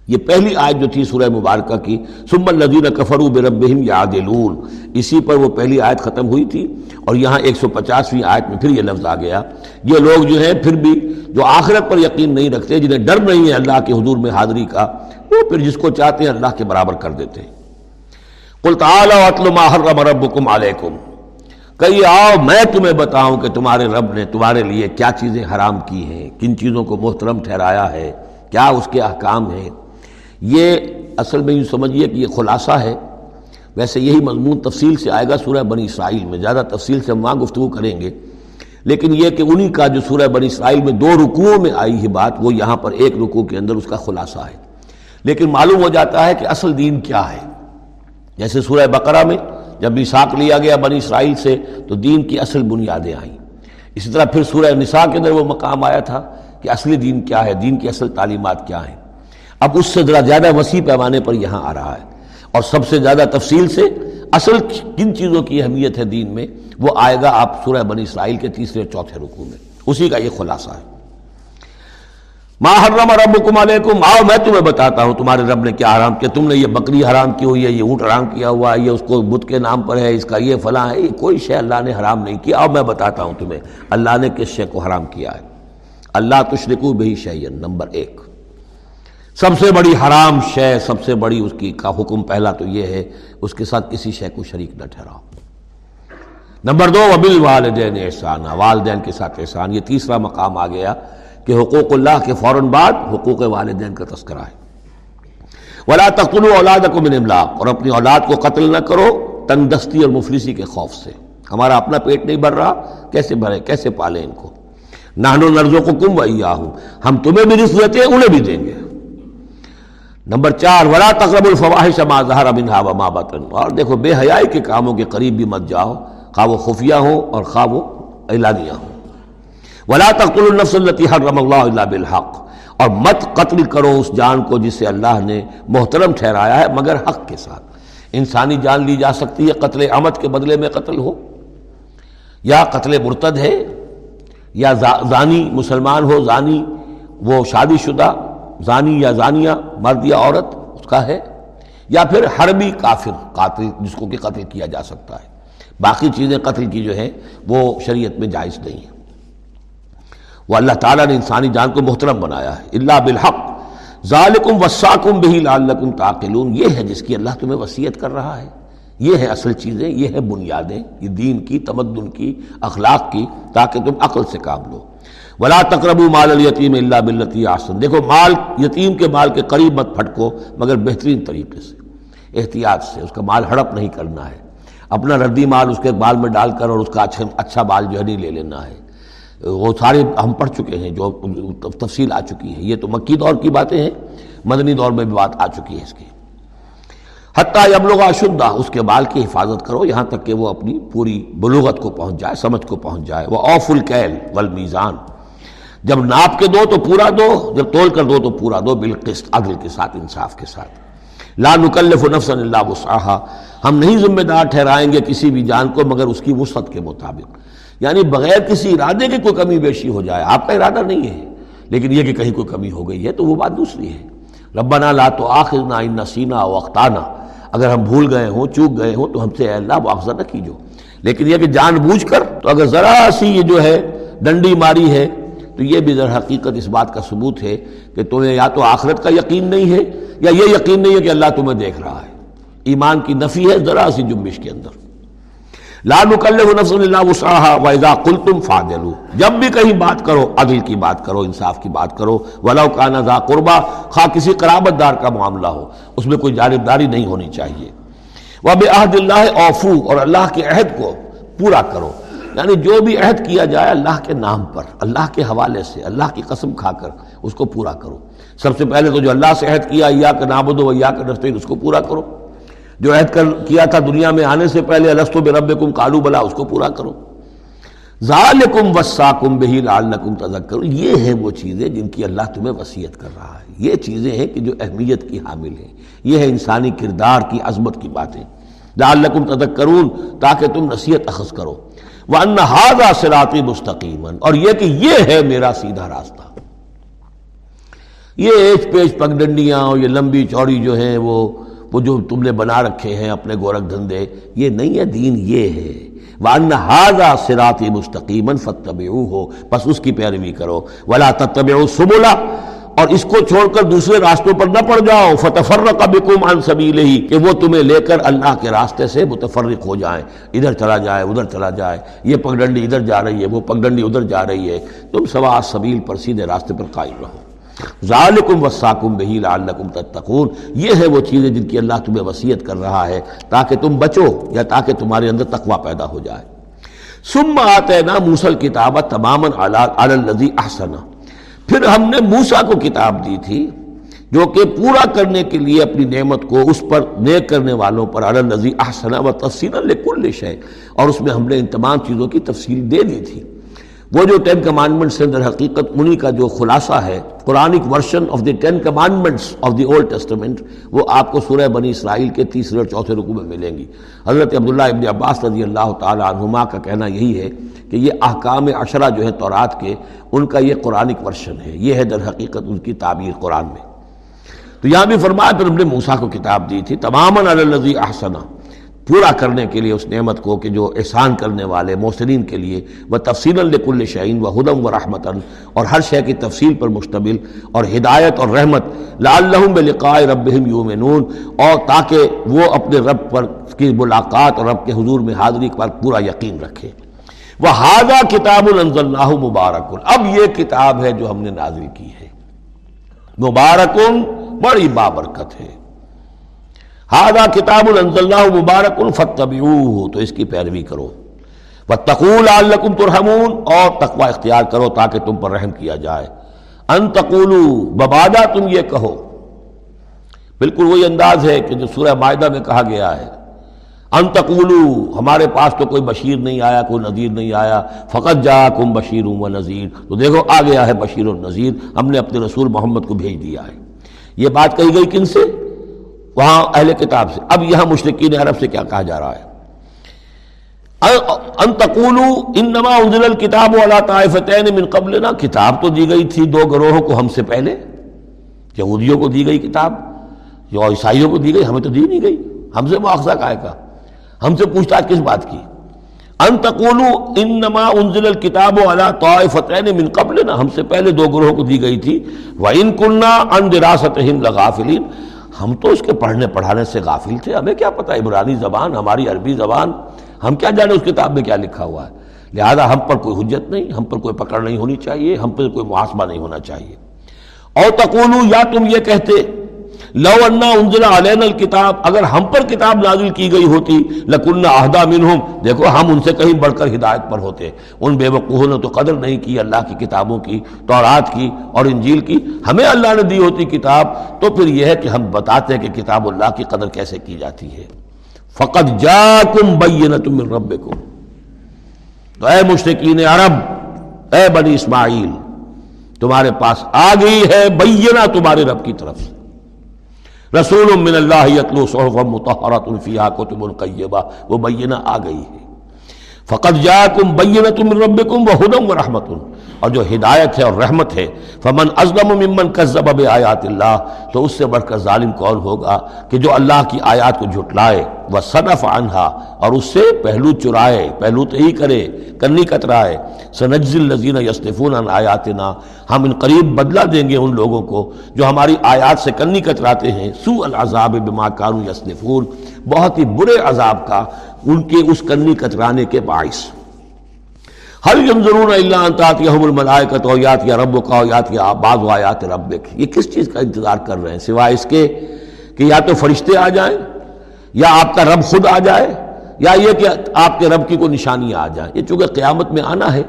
یہ پہلی آیت جو تھی سورہ مبارکہ کی سم الدین کفرو بربہم یادلون اسی پر وہ پہلی آیت ختم ہوئی تھی اور یہاں ایک سو پچاسویں آیت میں پھر یہ لفظ آ گیا۔ یہ لوگ جو ہیں پھر بھی جو آخرت پر یقین نہیں رکھتے، جنہیں ڈر نہیں ہے اللہ کے حضور میں حاضری کا، وہ پھر جس کو چاہتے ہیں اللہ کے برابر کر دیتے ہیں۔ کل تعالی ما حرم ربکم علیکم۔ کئی آؤ میں تمہیں بتاؤں کہ تمہارے رب نے تمہارے لیے کیا چیزیں حرام کی ہیں، کن چیزوں کو محترم ٹھہرایا ہے، کیا اس کے احکام ہیں؟ یہ اصل میں یوں سمجھیے کہ یہ خلاصہ ہے۔ ویسے یہی مضمون تفصیل سے آئے گا سورہ بنی اسرائیل میں، زیادہ تفصیل سے ہم وہاں گفتگو کریں گے۔ لیکن یہ کہ انہی کا جو سورہ بنی اسرائیل میں دو رکوعوں میں آئی ہے بات، وہ یہاں پر ایک رکوع کے اندر اس کا خلاصہ ہے۔ لیکن معلوم ہو جاتا ہے کہ اصل دین کیا ہے۔ جیسے سورہ بقرہ میں جب بھی ساک لیا گیا بنی اسرائیل سے، تو دین کی اصل بنیادیں آئیں۔ اسی طرح پھر سورہ نساء کے اندر وہ مقام آیا تھا کہ اصلی دین کیا ہے، دین کی اصل تعلیمات کیا ہیں۔ اب اس سے ذرا زیادہ وسیع پیمانے پر یہاں آ رہا ہے۔ اور سب سے زیادہ تفصیل سے اصل کن چیزوں کی اہمیت ہے دین میں، وہ آئے گا آپ سورہ بنی اسرائیل کے تیسرے چوتھے رکوع میں۔ اسی کا یہ خلاصہ ہے۔ ما حرم ربکم علیکم آؤ میں تمہیں بتاتا ہوں تمہارے رب نے کیا حرام کیا۔ تم نے یہ بکری حرام کی ہوئی ہے، یہ اونٹ حرام کیا ہوا ہے، یہ اس کو بت کے نام پر ہے، اس کا یہ فلاں ہے، یہ کوئی شے اللہ نے حرام نہیں کیا آؤ میں بتاتا ہوں تمہیں، اللہ نے کس شے کو حرام کیا ہے؟ اللہ تشرکو بہی شعین نمبر ایک۔ سب سے بڑی حرام شے، سب سے بڑی اس کی کا حکم پہلا تو یہ ہے، اس کے ساتھ کسی شے کو شریک نہ ٹھہراؤ۔ نمبر دو وبل والدین احسان والدین کے ساتھ احسان۔ یہ تیسرا مقام آ گیا کہ حقوق اللہ کے فوراً بعد حقوق والدین کا تذکرہ ہے۔ ولا تقل اولاد کو من املاق، اور اپنی اولاد کو قتل نہ کرو تندستی اور مفلسی کے خوف سے۔ ہمارا اپنا پیٹ نہیں بھر رہا، کیسے بھرے کیسے پالیں ان کو؟ نہنو نرزوں کو کم ویا ہوں ہم تمہیں بھی رزق دیتے ہیں، انہیں بھی دیں گے۔ نمبر چار، ولا تقرب الفواحش ما ظہر منها وما بطن۔ اور دیکھو، بے حیائی کے کاموں کے قریب بھی مت جاؤ۔ خواہ وہ خفیہ ہو اور خواہ وہ اعلانیہ ہو ولا تقتل النفس التي حرم الله الا بالحق۔ اور مت قتل کرو اس جان کو جسے اللہ نے محترم ٹھہرایا ہے، مگر حق کے ساتھ۔ انسانی جان لی جا سکتی ہے، قتل عمد کے بدلے میں قتل ہو۔ یا قتل مرتد ہے، یا زانی مسلمان ہو، زانی وہ شادی شدہ زانی یا زانیہ، مرد یا عورت، اس کا ہے۔ یا پھر حربی کافر، قاتل، جس کو کہ قتل کیا جا سکتا ہے۔ باقی چیزیں قتل کی جو ہیں، وہ شریعت میں جائز نہیں ہیں۔ وہ اللہ تعالیٰ نے انسانی جان کو محترم بنایا ہے۔ اللہ بالحق۔ ذالکم وساکم بہی لعلکم تعقلون۔ یہ ہے جس کی اللہ تمہیں وصیت کر رہا ہے۔ یہ ہے اصل چیزیں، یہ ہے بنیادیں۔ یہ دین کی، تمدن کی، اخلاق کی، تاکہ تم عقل سے کام لو ولا تقرب مال الیتیم اللہ بلتی آسن دیکھو، مال یتیم کے مال کے قریب مت پھٹکو، مگر بہترین طریقے سے، احتیاط سے۔ اس کا مال ہڑپ نہیں کرنا ہے۔ اپنا ردی مال اس کے بال میں ڈال کر اور اس کا اچھا اچھا بال جو ہے نہیں لے لینا ہے۔ وہ سارے ہم پڑھ چکے ہیں، جو تفصیل آ چکی ہے یہ تو مکی دور کی باتیں ہیں، مدنی دور میں بھی بات آ چکی ہے اس کی۔ حتیٰ اب لوگ اشدہ، اس کے بال کی حفاظت کرو، یہاں تک کہ وہ اپنی پوری بلوغت کو پہنچ جائے، سمجھ کو پہنچ جائے۔ وہ اوف الکیل والمیزان۔ جب ناپ کے دو تو پورا دو، جب تول کر دو تو پورا دو، بالقسط، عدل کے ساتھ، انصاف کے ساتھ۔ لا نکلف نفس اللہ وسعہ ہم نہیں ذمہ دار ٹھہرائیں گے کسی بھی جان کو مگر اس کی وسعت کے مطابق۔ یعنی بغیر کسی ارادے کے کوئی کمی بیشی ہو جائے۔ آپ کا ارادہ نہیں ہے، لیکن یہ کہ کہیں کوئی کمی ہو گئی ہے تو وہ بات دوسری ہے۔ ربنا لا تو آخر نہ ان سینا وقتانہ اگر ہم بھول گئے ہوں، چوک گئے ہوں تو ہم سے اللہ معافذہ نہ کیجو۔ لیکن یہ کہ جان بوجھ کر تو اگر ذرا سی یہ جو ہے، ڈنڈی ماری ہے تو یہ بھی در حقیقت اس بات کا ثبوت ہے کہ تمہیں یا تو آخرت کا یقین نہیں ہے یا یہ یقین نہیں ہے کہ اللہ تمہیں دیکھ رہا ہے۔ ایمان کی نفی ہے ذرا سی جنبش کے اندر۔ لا نفس اللہ وسعها واذا قلتم فاعدلوا۔ جب بھی کہیں بات کرو، عدل کی بات کرو، انصاف کی بات کرو، ولو کان ذا قربا، خواہ کسی قرابت دار کا معاملہ ہو، اس میں کوئی جانبداری نہیں ہونی چاہیے۔ وبعہد اللہ اوفو اور اللہ کے عہد کو پورا کرو۔ یعنی جو بھی عہد کیا جائے اللہ کے نام پر، اللہ کے حوالے سے، اللہ کی قسم کھا کر اس کو پورا کرو۔ سب سے پہلے تو جو اللہ سے عہد کیا یا کہ نابود و یا کہ نستعین، اس کو پورا کرو۔ جو عہد کر، کیا تھا دنیا میں آنے سے پہلے السط بے رب کم کالو بلا اس کو پورا کرو۔ ذالکم وساکم بہی لعلکم تذکر یہ ہیں وہ چیزیں جن کی اللہ تمہیں وصیت کر رہا ہے۔ یہ چیزیں ہیں کہ جو اہمیت کی حامل ہیں۔ یہ ہے انسانی کردار کی عظمت کی باتیں۔ لعلکم تذکرون تاکہ تم نصیحت اخذ کرو۔ وَأَنَّ هَذَا صِرَاطِ مُسْتَقِيمًا اور یہ کہ یہ ہے میرا سیدھا راستہ۔ یہ ایج پیش پگڈنڈیاں اور یہ لمبی چوڑی جو ہیں وہ وہ جو تم نے بنا رکھے ہیں اپنے گورکھ دھندے، یہ نہیں ہے، دین یہ ہے۔ وان ہاضا سراتی مستقیم فتب ہو بس اس کی پیروی کرو۔ ولا تب سبلا اور اس کو چھوڑ کر دوسرے راستوں پر نہ پڑ جاؤ۔ فتفرق بکم عن سبیلہ ہی کہ وہ تمہیں لے کر اللہ کے راستے سے متفرق ہو جائیں۔ ادھر چلا جائے، ادھر چلا جائے۔ یہ پگڈنڈی ادھر جا رہی ہے، وہ پگڈنڈی ادھر جا رہی ہے۔ تم سوا سبیل پر سیدھے راستے پر قائم رہو۔ ذالکم وساکم بہی لعلکم تتقون۔ یہ ہے وہ چیزیں جن کی اللہ تمہیں وصیت کر رہا ہے تاکہ تم بچو یا تاکہ تمہارے اندر تقوی پیدا ہو جائے۔ ثم آتینا موسی الکتاب تماما علی الذی احسنہ پھر ہم نے موسا کو کتاب دی تھی جو کہ پورا کرنے کے لیے اپنی نعمت کو اس پر نیک کرنے والوں پر نظی احسنا و تفصیل لکل شے اور اس میں ہم نے ان تمام چیزوں کی تفصیل دے دی تھی۔ وہ جو ٹین کمانڈمنٹس ہیں، در حقیقت انہی کا جو خلاصہ ہے، Quranic version of the ten commandments of the old testament وہ آپ کو سورہ بنی اسرائیل کے تیسرے اور چوتھے رکو میں ملیں گی۔ حضرت عبداللہ ابن عباس رضی اللہ تعالیٰ عنہما کا کہنا یہی ہے کہ یہ احکام عشرہ جو ہے تورات کے، ان کا یہ قرآنک ورشن ہے۔ یہ ہے در حقیقت ان کی تعبیر قرآن میں۔ تو یہاں بھی فرمایا، پھر ہم نے موسا کو کتاب دی تھی تمام الزی احسنہ، پورا کرنے کے لیے اس نعمت کو کہ جو احسان کرنے والے، محسنین کے لیے وہ تفصیل الکل شعین و ہدم و رحمتاً، اور ہر شے کی تفصیل پر مشتمل اور ہدایت اور رحمت، لعلہم بلقاء ربہم یومنون اور تاکہ وہ اپنے رب پر کی ملاقات اور رب کے حضور میں حاضری پر پورا یقین رکھے۔ وہ ہاضا کتاب اللہ مبارک اب یہ کتاب ہے جو ہم نے نازل کی ہے۔ مبارکن بڑی بابرکت ہے۔ ہاضا کتاب اللہ مبارک فتب تو اس کی پیروی کرو۔ وہ تقول الکم ترحمون۔ اور تقوی اختیار کرو تاکہ تم پر رحم کیا جائے۔ ان تقول ببادا، تم یہ کہو۔ بالکل وہی انداز ہے کہ جو سورہ معاہدہ میں کہا گیا ہے۔ ان تقولو ہمارے پاس تو کوئی بشیر نہیں آیا، کوئی نذیر نہیں آیا، فقط جا کم بشیر و نذیر۔ تو دیکھو، آ گیا ہے بشیر و نذیر، ہم نے اپنے رسول محمد کو بھیج دیا ہے۔ یہ بات کہی گئی کن سے؟ وہاں اہل کتاب سے۔ اب یہاں مشرقین عرب سے کیا کہا جا رہا ہے؟ ان تقولو انما انزل الکتاب ولا طائفتین من قبلنا۔ کتاب تو دی گئی تھی دو گروہوں کو ہم سے پہلے، یہودیوں کو دی گئی کتاب جو عیسائیوں کو دی گئی، ہمیں تو دی نہیں گئی۔ ہم سے مواخذہ کا کا ہم سے پوچھتا کس بات کی؟ ان تقولو انما انزل الکتاب علی طائفتین من قبلنا۔ ہم سے پہلے دو گروہوں کو دی گئی تھی۔ وَإِن كُنَّا عَن دِرَاسَتِهِمْ لَغَافِلِينَ۔ ہم تو اس کے پڑھنے پڑھانے سے غافل تھے۔ ہمیں کیا پتا عبرانی زبان، ہماری عربی زبان۔ ہم کیا جانے اس کتاب میں کیا لکھا ہوا ہے؟ لہذا ہم پر کوئی حجت نہیں، ہم پر کوئی پکڑ نہیں ہونی چاہیے، ہم پر کوئی محاسبہ نہیں ہونا چاہیے۔ اور تقولو یا تم یہ کہتے لو انا انزلا علین الکتاب اگر ہم پر کتاب نازل کی گئی ہوتی لکن عہدہ منہم۔ دیکھو، ہم ان سے کہیں بڑھ کر ہدایت پر ہوتے۔ ان بے وقوعوں نے تو قدر نہیں کی، اللہ کی کتابوں کی، تورات کی اور انجیل کی۔ ہمیں اللہ نے دی ہوتی کتاب، تو پھر یہ ہے کہ ہم بتاتے ہیں کہ کتاب اللہ کی قدر کیسے کی جاتی ہے۔ فقط جا کم بینت من ربکم۔ تو اے مشرقین عرب، اے بنی اسماعیل، تمہارے پاس آ گئی ہے بینہ تمہارے رب کی طرف۔ سے رسول من اللہ یتلو صحف متحرات الفیہ کتب القیبہ وہ بینہ آ گئی ہے۔ فقط جاکم بینت من ربکم و حدم و رحمت اور جو ہدایت ہے اور رحمت ہے، فمن ازلم ممن کذب بآیات اللہ تو اس سے بڑھ کر ظالم کون ہوگا کہ جو اللہ کی آیات کو جھٹلائے وہ صنف عنہا اور اس سے پہلو چرائے، پہلو تہی کرے، کنی کترائے۔ سنجز الذین یصطفون عن آیاتنا ہم ان قریب بدلہ دیں گے ان لوگوں کو جو ہماری آیات سے کنی کتراتے ہیں۔ سوء العذاب بما کانوا یصطفون بہت ہی برے عذاب کا ان کے اس کنی کترانے کے باعث۔ ہر ضرور اللہ انتات یا الملائکت او یات یا رب کا یات یا بعض و آیات ربک یہ کس چیز کا انتظار کر رہے ہیں؟ سوائے اس کے کہ یا تو فرشتے آ جائیں، یا آپ کا رب خود آ جائے، یا یہ کہ آپ کے رب کی کوئی نشانی آ جائے۔ یہ چونکہ قیامت میں آنا ہے،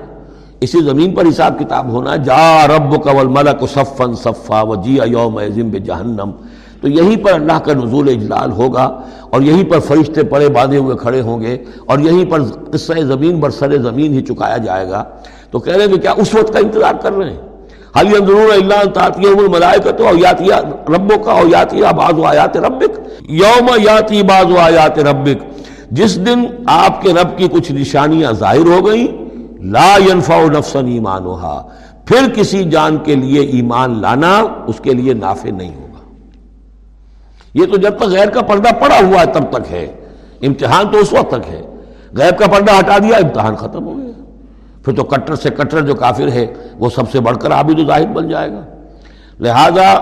اسی زمین پر حساب کتاب ہونا ہے۔ جا رب کا والملک صفن صفا و جی یوم جہنم تو یہیں پر اللہ کا نزول اجلال ہوگا اور یہیں پر فرشتے پڑے باندھے ہوئے کھڑے ہوں گے اور یہیں پر قصہ زمین بر سر زمین ہی چکایا جائے گا۔ تو کہہ رہے ہیں کہ کیا اس وقت کا انتظار کر رہے ہیں؟ حالی اندرون اللہ تعطیہ الملائکت اور یاتیہ ربوں کا اور یاتیہ بعض آیات ربک یوم یاتی بعض آیات ربک جس دن آپ کے رب کی کچھ نشانیاں ظاہر ہو گئیں، لا ينفع نفسا ایمانوہا پھر کسی جان کے لیے ایمان لانا اس کے لیے نافع نہیں ہوگا یہ تو جب تک غیر کا پردہ پڑا ہوا ہے تب تک ہے۔ امتحان تو اس وقت تک ہے۔ غیب کا پردہ ہٹا دیا، امتحان ختم ہو گیا۔ پھر تو کٹر سے کٹر جو کافر ہے، وہ سب سے بڑھ کر عابد ظاہر بن جائے گا۔ لہذا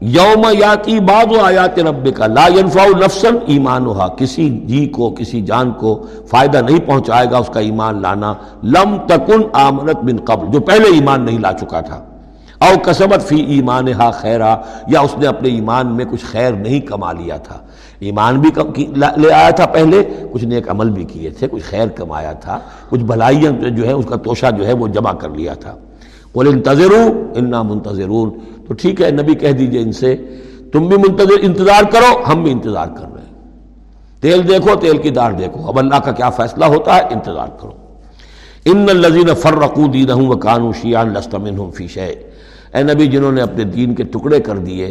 یوم یاتی بعض آیات رب کا لا ينفع نفسن ایمان کسی جی کو، کسی جان کو فائدہ نہیں پہنچائے گا اس کا ایمان لانا۔ لم تکن آمنت بن قبل۔ جو پہلے ایمان نہیں لا چکا تھا۔ او کسبت فی ایمان ہا خیرا، یا اس نے اپنے ایمان میں کچھ خیر نہیں کما لیا تھا۔ ایمان بھی لے آیا تھا پہلے، کچھ نیک عمل بھی کیے تھے، کچھ خیر کمایا تھا، کچھ بھلائیاں جو ہے اس کا توشہ جو ہے وہ جمع کر لیا تھا۔ بولے انتظر انا منتظرون۔ تو ٹھیک ہے، نبی کہہ دیجیے ان سے، تم بھی منتظر، انتظار کرو، ہم بھی انتظار کر رہے ہیں۔ تیل دیکھو، تیل کی دار دیکھو۔ اب اللہ کا کیا فیصلہ ہوتا ہے؟ انتظار کرو۔ ان الزین فرقو دین ہوں وہ کانو شیان لستمن ہوں فیش اے نبی جنہوں نے اپنے دین کے ٹکڑے کر دیے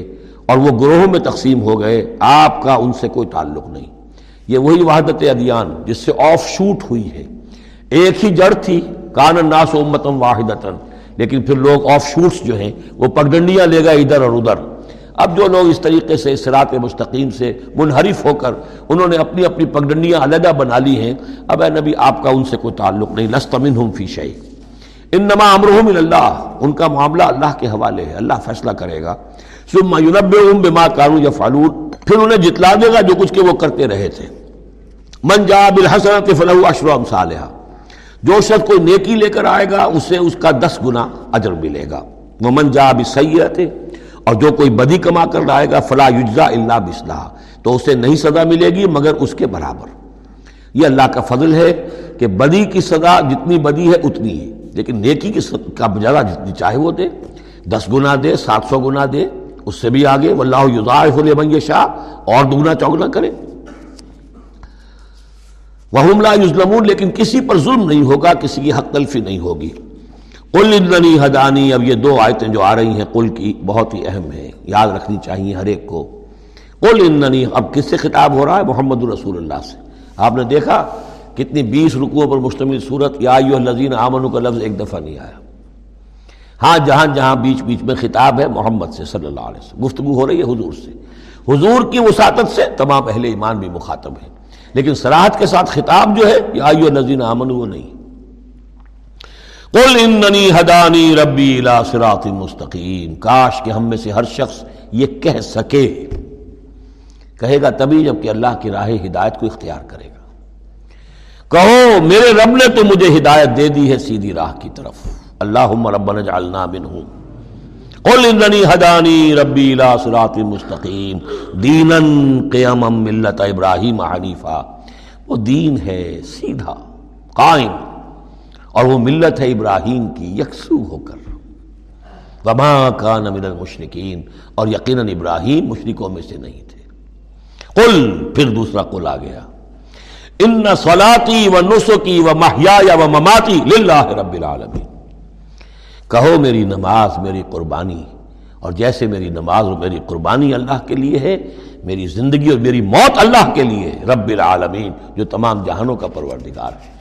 اور وہ گروہوں میں تقسیم ہو گئے، آپ کا ان سے کوئی تعلق نہیں۔ یہ وہی وحدت ادیان جس سے آف شوٹ ہوئی ہے۔ ایک ہی جڑ تھی، کان الناس امتم واحدتن، لیکن پھر لوگ آف شوٹس جو ہیں، وہ پگڈنڈیاں لے گئے ادھر اور ادھر۔ اب جو لوگ اس طریقے سے اسرات مستقیم سے منحرف ہو کر انہوں نے اپنی اپنی پگڈنڈیاں علیحدہ بنا لی ہیں، اب اے نبی آپ کا ان سے کوئی تعلق نہیں لستمن ہم فی شعی ان نما امرحم اللہ۔ ان کا معاملہ اللہ کے حوالے ہے۔ اللہ فیصلہ کرے گا۔ بما کارو یا فالون پھر انہیں جتلا دے گا جو کچھ کہ وہ کرتے رہے تھے۔ من جا بالحسنت فلح اشرم صالحہ جو شخص کوئی نیکی لے کر آئے گا، اسے اس کا دس گنا اجر ملے گا۔ وہ من جا بسیت اور جو کوئی بدی کما کر لائے گا، فلا یجزا اللہ بسلح تو اسے نہیں سزا ملے گی، مگر اس کے برابر۔ یہ اللہ کا فضل ہے کہ بدی کی سزا جتنی بدی ہے، اتنی ہے لیکن نیکی کی کا زیادہ جتنی چاہے وہ دے، دس گنا دے، سات سو گنا دے، اس سے بھی آگے، واللہ یضاعف لمن شاہ اور دگنا چوگنا کرے۔ وہم لا یظلمون، لیکن کسی پر ظلم نہیں ہوگا، کسی کی حق تلفی نہیں ہوگی۔ قل اننی ہدانی، اب یہ دو آیتیں جو آ رہی ہیں، قل کی بہت ہی اہم ہیں، یاد رکھنی چاہیے ہر ایک کو۔ قل اننی، اب کس سے خطاب ہو رہا ہے؟ محمد الرسول اللہ سے۔ آپ نے دیکھا کتنی بیس رکوعوں پر مشتمل صورت، یا الذین آمنو کا لفظ ایک دفعہ نہیں آیا۔ ہاں جہاں جہاں بیچ بیچ میں خطاب ہے محمد سے صلی اللہ علیہ وسلم، گفتگو ہو رہی ہے حضور سے۔ حضور کی وساطت سے تمام اہل ایمان بھی مخاطب ہیں۔ لیکن سراحت کے ساتھ خطاب جو ہے یہ آئیو نظین امن وہ نہیں۔ قل اننی ہدانی ربی الى صراط مستقیم۔ کاش کہ ہم میں سے ہر شخص یہ کہہ سکے۔ کہے گا تبھی جبکہ اللہ کی راہ ہدایت کو اختیار کرے گا۔ کہو، میرے رب نے تو مجھے ہدایت دے دی ہے سیدھی راہ کی طرف۔ اللہم ربنا جعلنا منہم۔ قل اننی ہدانی ربی الى صراط مستقیم۔ دینا قیما ملت ابراہیم حنیفہ وہ دین ہے سیدھا، قائم، اور وہ ملت ہے ابراہیم کی یکسو ہو کر۔ وما کان من المشرکین، اور یقیناً ابراہیم مشرکوں میں سے نہیں تھے۔ قل، پھر دوسرا قل آ گیا۔ ان صلاتی و نسخی و محیا و مماتی للہ رب العالمین کہو میری نماز میری قربانی، اور جیسے میری نماز اور میری قربانی اللہ کے لیے ہے، میری زندگی اور میری موت اللہ کے لیے رب العالمین، جو تمام جہانوں کا پروردگار ہے۔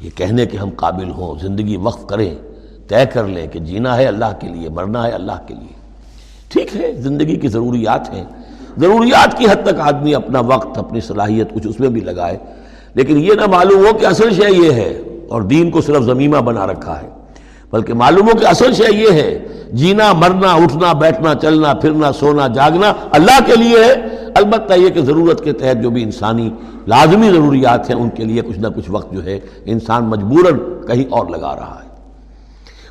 یہ کہنے کے ہم قابل ہوں، زندگی وقف کریں، طے کر لیں کہ جینا ہے اللہ کے لیے، مرنا ہے اللہ کے لیے۔ ٹھیک ہے، زندگی کی ضروریات ہیں ضروریات کی حد تک آدمی اپنا وقت، اپنی صلاحیت کچھ اس میں بھی لگائے۔ لیکن یہ نہ معلوم ہو کہ اصل شے یہ ہے اور دین کو صرف زمینہ بنا رکھا ہے، بلکہ معلوم ہو کہ اصل شے یہ ہے، جینا، مرنا، اٹھنا، بیٹھنا، چلنا، پھرنا، سونا، جاگنا اللہ کے لیے ہے۔ البتہ یہ کہ ضرورت کے تحت جو بھی انسانی لازمی ضروریات ہیں، ان کے لیے کچھ نہ کچھ وقت جو ہے انسان مجبوراً کہیں اور لگا رہا ہے۔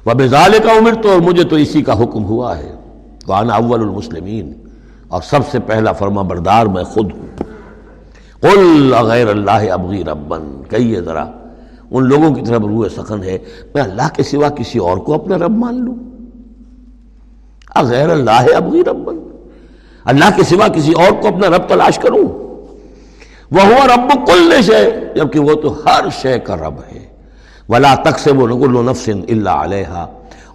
وہ بزال کا عمر تو مجھے تو اسی کا حکم ہوا ہے۔ وانا اول المسلمین اور سب سے پہلا فرما بردار میں خود ہوں۔ قل غیر اللہ ابغی ربن، کہیے ذرا، ان لوگوں کی طرف روح سخن ہے، میں اللہ کے سوا کسی اور کو اپنا رب مان لوں؟ غیر اللہ ابغی رب اللہ کے سوا کسی اور کو اپنا رب تلاش کروں؟ وہ رب کل شے، جبکہ وہ تو ہر شے کا رب ہے۔ ولا تک سے وہ نفس اللہ علیہ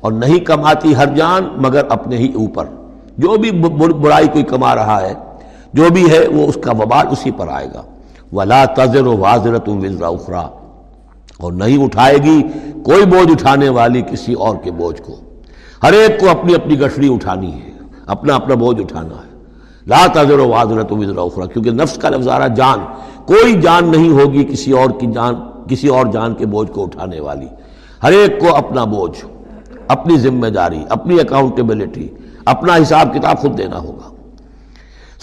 اور نہیں کماتی ہر جان مگر اپنے ہی اوپر۔ جو بھی برائی کوئی کما رہا ہے، جو بھی ہے، وہ اس کا وبال اسی پر آئے گا۔ ولا تذر و واضرت وزرا اخرا اور نہیں اٹھائے گی کوئی بوجھ اٹھانے والی کسی اور کے بوجھ کو۔ ہر ایک کو اپنی اپنی گٹھڑی اٹھانی ہے، اپنا اپنا بوجھ اٹھانا ہے۔ لا تذر و واضرت وزر اخرا کیونکہ نفس کا لفظ آ رہا جان۔ کوئی جان نہیں ہوگی کسی اور کی جان، کسی اور جان کے بوجھ کو اٹھانے والی۔ ہر ایک کو اپنا بوجھ، اپنی ذمہ داری، اپنی اکاؤنٹیبلٹی اپنا حساب کتاب خود دینا ہوگا۔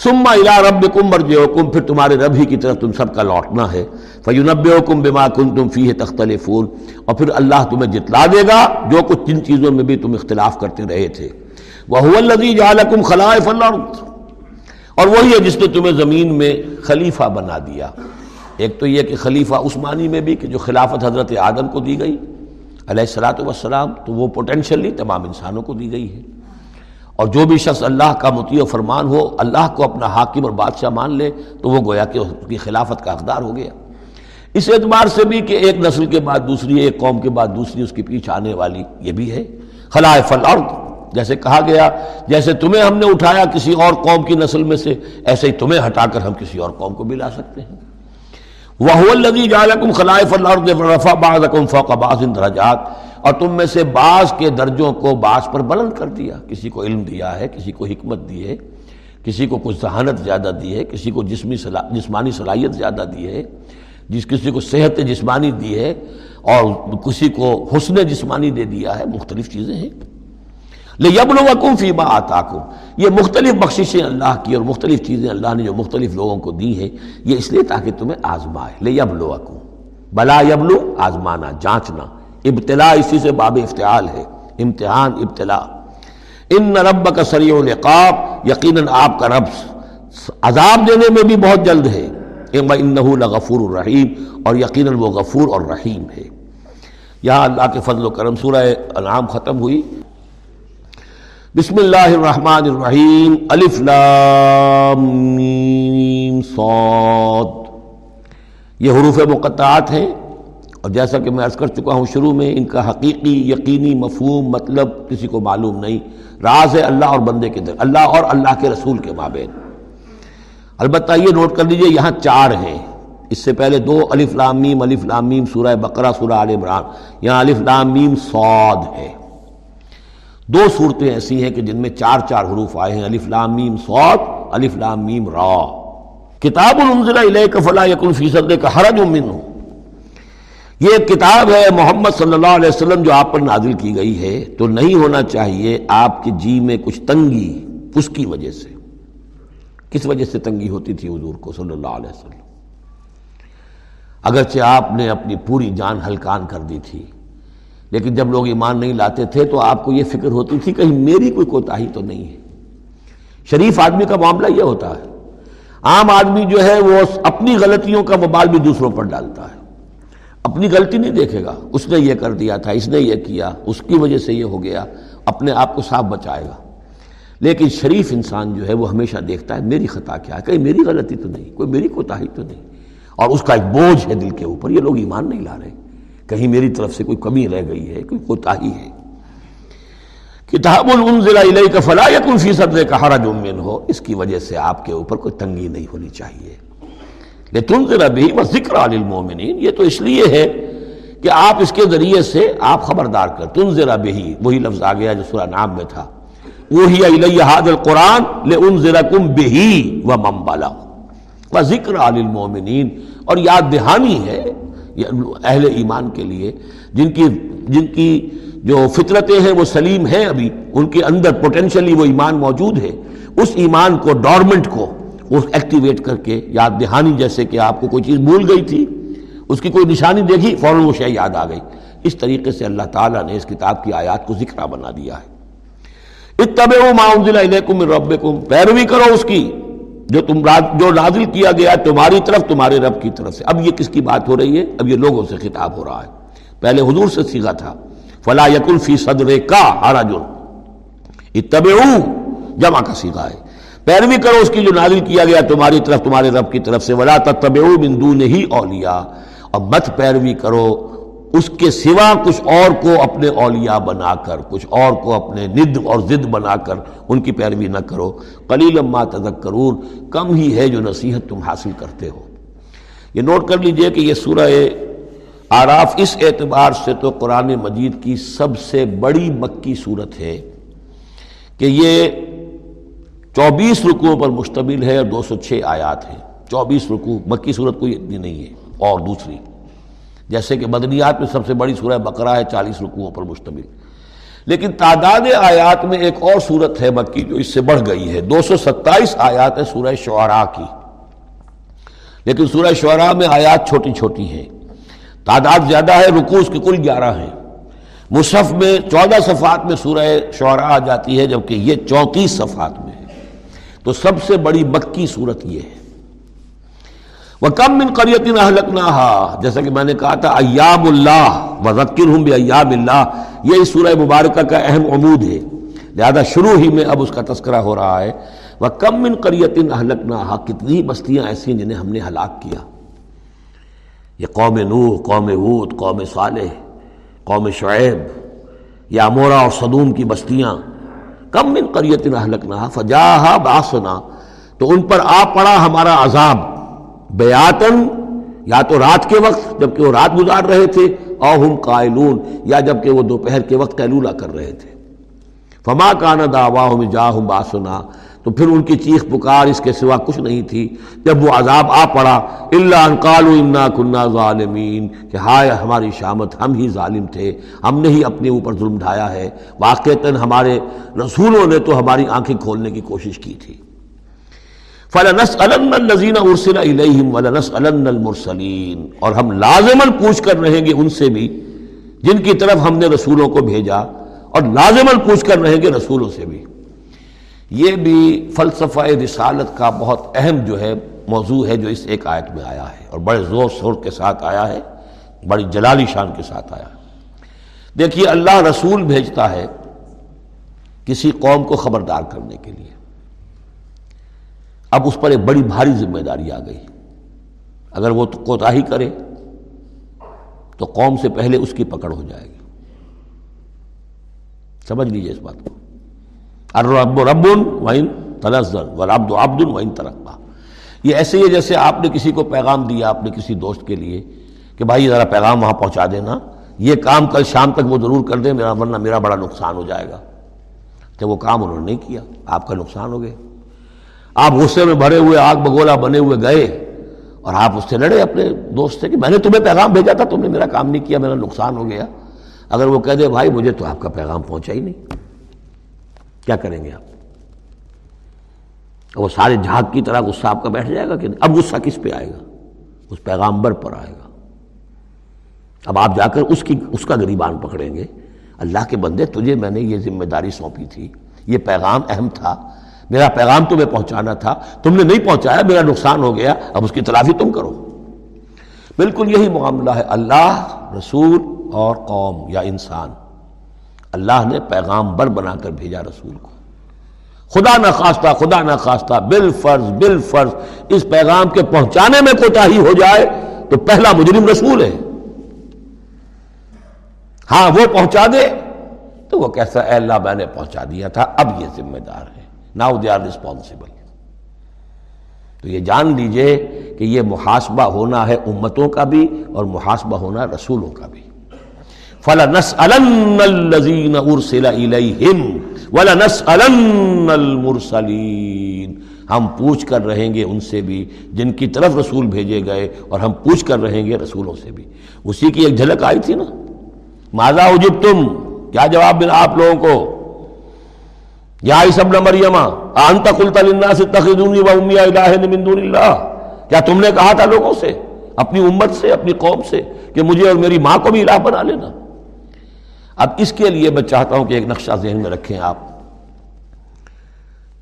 سما الا رب کم مرج حکم پھر تمہارے رب ہی کی طرف تم سب کا لوٹنا ہے۔ فیونب حکم بما کن تم فی تختلف اور پھر اللہ تمہیں جتلا دے گا جو کچھ جن چیزوں میں بھی تم اختلاف کرتے رہے تھے۔ وہ الزی جالکم خلائف اللہ اور وہی ہے جس نے تمہیں زمین میں خلیفہ بنا دیا۔ ایک تو یہ کہ خلیفہ عثمانی میں بھی، کہ جو خلافت حضرت آدم کو دی گئی، علیہ السلاۃ وسلام تو وہ پوٹینشلی تمام انسانوں کو دی گئی ہے۔ اور جو بھی شخص اللہ کا مطیع و فرمان ہو، اللہ کو اپنا حاکم اور بادشاہ مان لے، تو وہ گویا کہ اس کی خلافت کا اقدار ہو گیا۔ اس اعتبار سے بھی کہ ایک نسل کے بعد دوسری، ایک قوم کے بعد دوسری، اس کے پیچھے آنے والی یہ بھی ہے۔ خلائف الارض، جیسے کہا گیا، جیسے تمہیں ہم نے اٹھایا کسی اور قوم کی نسل میں سے، ایسے ہی تمہیں ہٹا کر ہم کسی اور قوم کو بھی لا سکتے ہیں۔ وہ الدی جالکم خلائف اللہ رفا بعضکم فوق بعض درجات اور تم میں سے بعض کے درجوں کو بعض پر بلند کر دیا۔ کسی کو علم دیا ہے، کسی کو حکمت دی ہے، کسی کو کچھ ذہانت زیادہ دی ہے، کسی کو جسمی جسمانی صلاحیت زیادہ دی ہے، جس کسی کو صحت جسمانی دی ہے اور کسی کو حسن جسمانی دے دیا ہے۔ مختلف چیزیں ہیں۔ لے فی با آتا یہ مختلف بخششیں اللہ کی اور مختلف چیزیں اللہ نے جو مختلف لوگوں کو دی ہیں، یہ اس لیے تاکہ تمہیں آزمائے۔ لے بلا یبلو، آزمانا، جانچنا۔ ابتلا اسی سے باب افتعال ہے۔ امتحان ابتلا ان رب کا سری القاب یقیناً آپ کا رب عذاب دینے میں بھی بہت جلد ہے۔ غفور بسم اللہ الرحمن الرحیم، الف لام، میم، صاد۔ یہ حروف مقطعات ہیں اور جیسا کہ میں عرض کر چکا ہوں، شروع میں ان کا حقیقی، یقینی مفہوم مطلب کسی کو معلوم نہیں۔ راز ہے اللہ اور بندے کے در اللہ اور اللہ کے رسول کے مابین۔ البتہ یہ نوٹ کر لیجیے، یہاں چار ہیں۔ اس سے پہلے دو، الف لام میم، الف لام میم، سورہ بقرہ، سورہ عال عمران۔ یہاں الف لام میم، صاد ہے۔ دو صورتیں ایسی ہیں کہ جن میں چار چار حروف آئے ہیں، الف لام میم سوت الف لام میم را۔ کتاب الیک فلا یکن فی صدر کا حرج منہ۔ یہ ایک کتاب ہے محمد صلی اللہ علیہ وسلم جو آپ پر نازل کی گئی ہے۔ تو نہیں ہونا چاہیے آپ کے جی میں کچھ تنگی، اس کی وجہ سے۔ کس وجہ سے تنگی ہوتی تھی حضور کو صلی اللہ علیہ وسلم؟ اگرچہ آپ نے اپنی پوری جان ہلکان کر دی تھی۔ لیکن جب لوگ ایمان نہیں لاتے تھے تو آپ کو یہ فکر ہوتی تھی کہیں میری کوئی کوتاہی تو نہیں ہے۔ شریف آدمی کا معاملہ یہ ہوتا ہے۔ عام آدمی جو ہے وہ اپنی غلطیوں کا مبال بھی دوسروں پر ڈالتا ہے۔ اپنی غلطی نہیں دیکھے گا۔ اس نے یہ کر دیا تھا، اس نے یہ کیا، اس کی وجہ سے یہ ہو گیا، اپنے آپ کو صاف بچائے گا۔ لیکن شریف انسان جو ہے وہ ہمیشہ دیکھتا ہے، میری خطا کیا ہے؟ کہیں میری غلطی تو نہیں، کوئی میری کوتاہی تو نہیں۔ اور اس کا ایک بوجھ ہے دل کے اوپر، یہ لوگ ایمان نہیں لا رہے۔ کہیں میری طرف سے کوئی کمی رہ گئی ہے، کوئی کوتاہی ہے۔ کتاب الیک کا فلاح یا کن فیصد کا حرج من ہو اس کی وجہ سے آپ کے اوپر کوئی تنگی نہیں ہونی چاہیے۔ لیکن ذرا بھی وہ ذکر المومنین یہ تو اس لیے ہے کہ آپ اس کے ذریعے سے آپ خبردار کر تن ذرا بھی وہی لفظ آ گیا جو سورہ نام میں تھا۔ وہی الیہ حاد القرآن لے ان ذرا کم بہی و ممبالا و ذکر المومنین اور یاد دہانی ہے اہل ایمان کے لیے، جن کی جن کی جو فطرتیں ہیں وہ سلیم ہیں ابھی، ان کے اندر پوٹینشلی وہ ایمان موجود ہے، اس ایمان کو ڈورمنٹ کو، وہ ایکٹیویٹ کر کے، یاد دہانی جیسے کہ آپ کو کوئی چیز بھول گئی تھی، اس کی کوئی نشانی دیکھی، فوراً وہ شے یاد آ گئی۔ اس طریقے سے اللہ تعالیٰ نے اس کتاب کی آیات کو ذکرہ بنا دیا ہے۔ اتبعوا ما انزل الیکم من ربکم، پیروی کرو اس کی۔ جو تم جو نازل کیا گیا تمہاری طرف، تمہارے رب کی طرف سے۔ اب یہ کس کی بات ہو رہی ہے؟ اب یہ لوگوں سے خطاب ہو رہا ہے۔ پہلے حضور سے سیکھا تھا۔ فلا یقل فی صدر کا ہارا جو اتب جمع کا سیکھا ہے۔ پیروی کرو اس کی جو نازل کیا گیا تمہاری طرف، تمہارے رب کی طرف سے۔ ولا تب بندو نہیں اولیا اور مت پیروی کرو اس کے سوا کچھ اور کو اپنے اولیاء بنا کر، کچھ اور کو اپنے ند اور ضد بنا کر ان کی پیروی نہ کرو۔ قلیل ما تذکرون، کم ہی ہے جو نصیحت تم حاصل کرتے ہو۔ یہ نوٹ کر لیجیے کہ یہ سورہ آراف اس اعتبار سے تو قرآن مجید کی سب سے بڑی مکی صورت ہے کہ یہ چوبیس رکوعوں پر مشتمل ہے اور دو سو چھ آیات ہیں۔ چوبیس رکوع، مکی صورت کوئی اتنی نہیں ہے، اور دوسری۔ جیسے کہ مدنیات میں سب سے بڑی سورہ بقرہ ہے، چالیس رکوعوں پر مشتمل۔ لیکن تعداد آیات میں ایک اور صورت ہے مکی جو اس سے بڑھ گئی ہے۔ دو سو ستائیس آیات ہے سورہ شعراء کی۔ لیکن سورہ شعراء میں آیات چھوٹی چھوٹی ہیں۔ تعداد زیادہ ہے رکوع اس کے کل گیارہ ہیں۔ مصحف میں چودہ صفحات میں سورہ شعراء آ جاتی ہے، جبکہ یہ چونتیس صفحات میں ہے۔ تو سب سے بڑی مکی صورت یہ ہے۔ وہ کم من قریت نہ جیسا کہ میں نے کہا تھا ایام اللہ و ہوں بھی ایام اللہ۔ یہ اس سورہ مبارکہ کا اہم عمود ہے۔ لہذا شروع ہی میں اب اس کا تذکرہ ہو رہا ہے۔ وہ کم من قریت اہلکنا کتنی بستیاں ایسی ہیں جنہیں ہم نے ہلاک کیا۔ یہ قوم نوح، قوم وود قوم صالح، قوم شعیب یا امورا اور صدوم کی بستیاں۔ کم من قریت اہلک نہ فجاہ باسنا تو ان پر آ پڑا ہمارا عذاب۔ بیاتن، یا تو رات کے وقت، جبکہ وہ رات گزار رہے تھے اوہم قائلون، یا جبکہ وہ دوپہر کے وقت قیلولہ کر رہے تھے۔ فما کان دعواہم جاہم باسنا، تو پھر ان کی چیخ پکار اس کے سوا کچھ نہیں تھی۔ جب وہ عذاب آ پڑا اللہ ان قالو انا کننا ظالمین، کہ ہائے ہماری شامت، ہم ہی ظالم تھے، ہم نے ہی اپنے اوپر ظلم ڈھایا ہے۔ واقعتاً ہمارے رسولوں نے تو ہماری آنکھیں کھولنے کی کوشش کی تھی۔ فلنس الزین ارسل علیہم ولنس المرسلین اور ہم لازمن پوچھ کر رہیں گے ان سے بھی جن کی طرف ہم نے رسولوں کو بھیجا اور لازمن پوچھ کر رہیں گے رسولوں سے بھی۔ یہ بھی فلسفہ رسالت کا بہت اہم جو ہے موضوع ہے جو اس ایک آیت میں آیا ہے اور بڑے زور شور کے ساتھ آیا ہے، بڑی جلالی شان کے ساتھ آیا ہے۔ دیکھیے، اللہ رسول بھیجتا ہے کسی قوم کو خبردار کرنے کے لیے۔ اب اس پر ایک بڑی بھاری ذمہ داری آ گئی۔ اگر وہ کوتا کرے، تو قوم سے پہلے اس کی پکڑ ہو جائے گی۔ سمجھ لیجیے اس بات کو۔ رب رب وائن تنزل و ربد عبد وائن ترقا یہ ایسے ہی جیسے آپ نے کسی کو پیغام دیا اپنے کسی دوست کے لیے کہ بھائی ذرا پیغام وہاں پہنچا دینا، یہ کام کل شام تک وہ ضرور کر دیں، میرا ورنہ میرا بڑا نقصان ہو جائے گا۔ کہ وہ کام انہوں نے نہیں کیا، آپ کا نقصان ہو گیا۔ آپ غصے میں بھرے ہوئے، آگ بگولا بنے ہوئے گئے اور آپ اس سے لڑے اپنے دوست سے کہ میں نے تمہیں پیغام بھیجا تھا، تم نے میرا کام نہیں کیا، میرا نقصان ہو گیا۔ اگر وہ کہہ دے، بھائی مجھے تو آپ کا پیغام پہنچا ہی نہیں۔ کیا کریں گے آپ؟ وہ سارے جھاگ کی طرح غصہ آپ کا بیٹھ جائے گا کہ نہیں؟ اب غصہ کس پہ آئے گا؟ اس پیغامبر پر آئے گا۔ اب آپ جا کر اس کی، اس کا گریبان پکڑیں گے۔ اللہ کے بندے، تجھے میں نے یہ ذمہ داری سونپی تھی، یہ پیغام اہم تھا۔ میرا پیغام تمہیں پہنچانا تھا، تم نے نہیں پہنچایا، میرا نقصان ہو گیا، اب اس کی تلافی تم کرو۔ بالکل یہی معاملہ ہے، اللہ، رسول اور قوم یا انسان۔ اللہ نے پیغام بر بنا کر بھیجا رسول کو۔ خدا نہ خواستہ خدا نہ خواستہ بال فرض بال فرض اس پیغام کے پہنچانے میں کوتا ہی ہو جائے تو پہلا مجرم رسول ہے۔ ہاں وہ پہنچا دے تو وہ کیسا اے اللہ میں نے پہنچا دیا تھا، اب یہ ذمہ دار ہے۔ ناؤ دے آر ریسپانسبل تو یہ جان لیجیے کہ یہ محاسبہ ہونا ہے امتوں کا بھی اور محاسبہ ہونا رسولوں کا بھی. فَلَنَسْأَلَنَّ الَّذِينَ أُرْسِلَ إِلَيْهِمْ وَلَنَسْأَلَنَّ الْمُرْسَلِينَ. ہم پوچھ کر رہیں گے ان سے بھی جن کی طرف رسول بھیجے گئے اور ہم پوچھ کر رہیں گے رسولوں سے بھی. اسی کی ایک جھلک آئی تھی نا؟ ماذا اجب تم کیا جواب ملا آپ لوگوں کو؟ یا سب مریم انت قلت للناس اتخذونی و امی الہ من دون اللہ کیا تم نے کہا تھا لوگوں سے، اپنی امت سے، اپنی قوم سے کہ مجھے اور میری ماں کو بھی الہ بنا لینا؟ اب اس کے لیے میں چاہتا ہوں کہ ایک نقشہ ذہن میں رکھیں آپ۔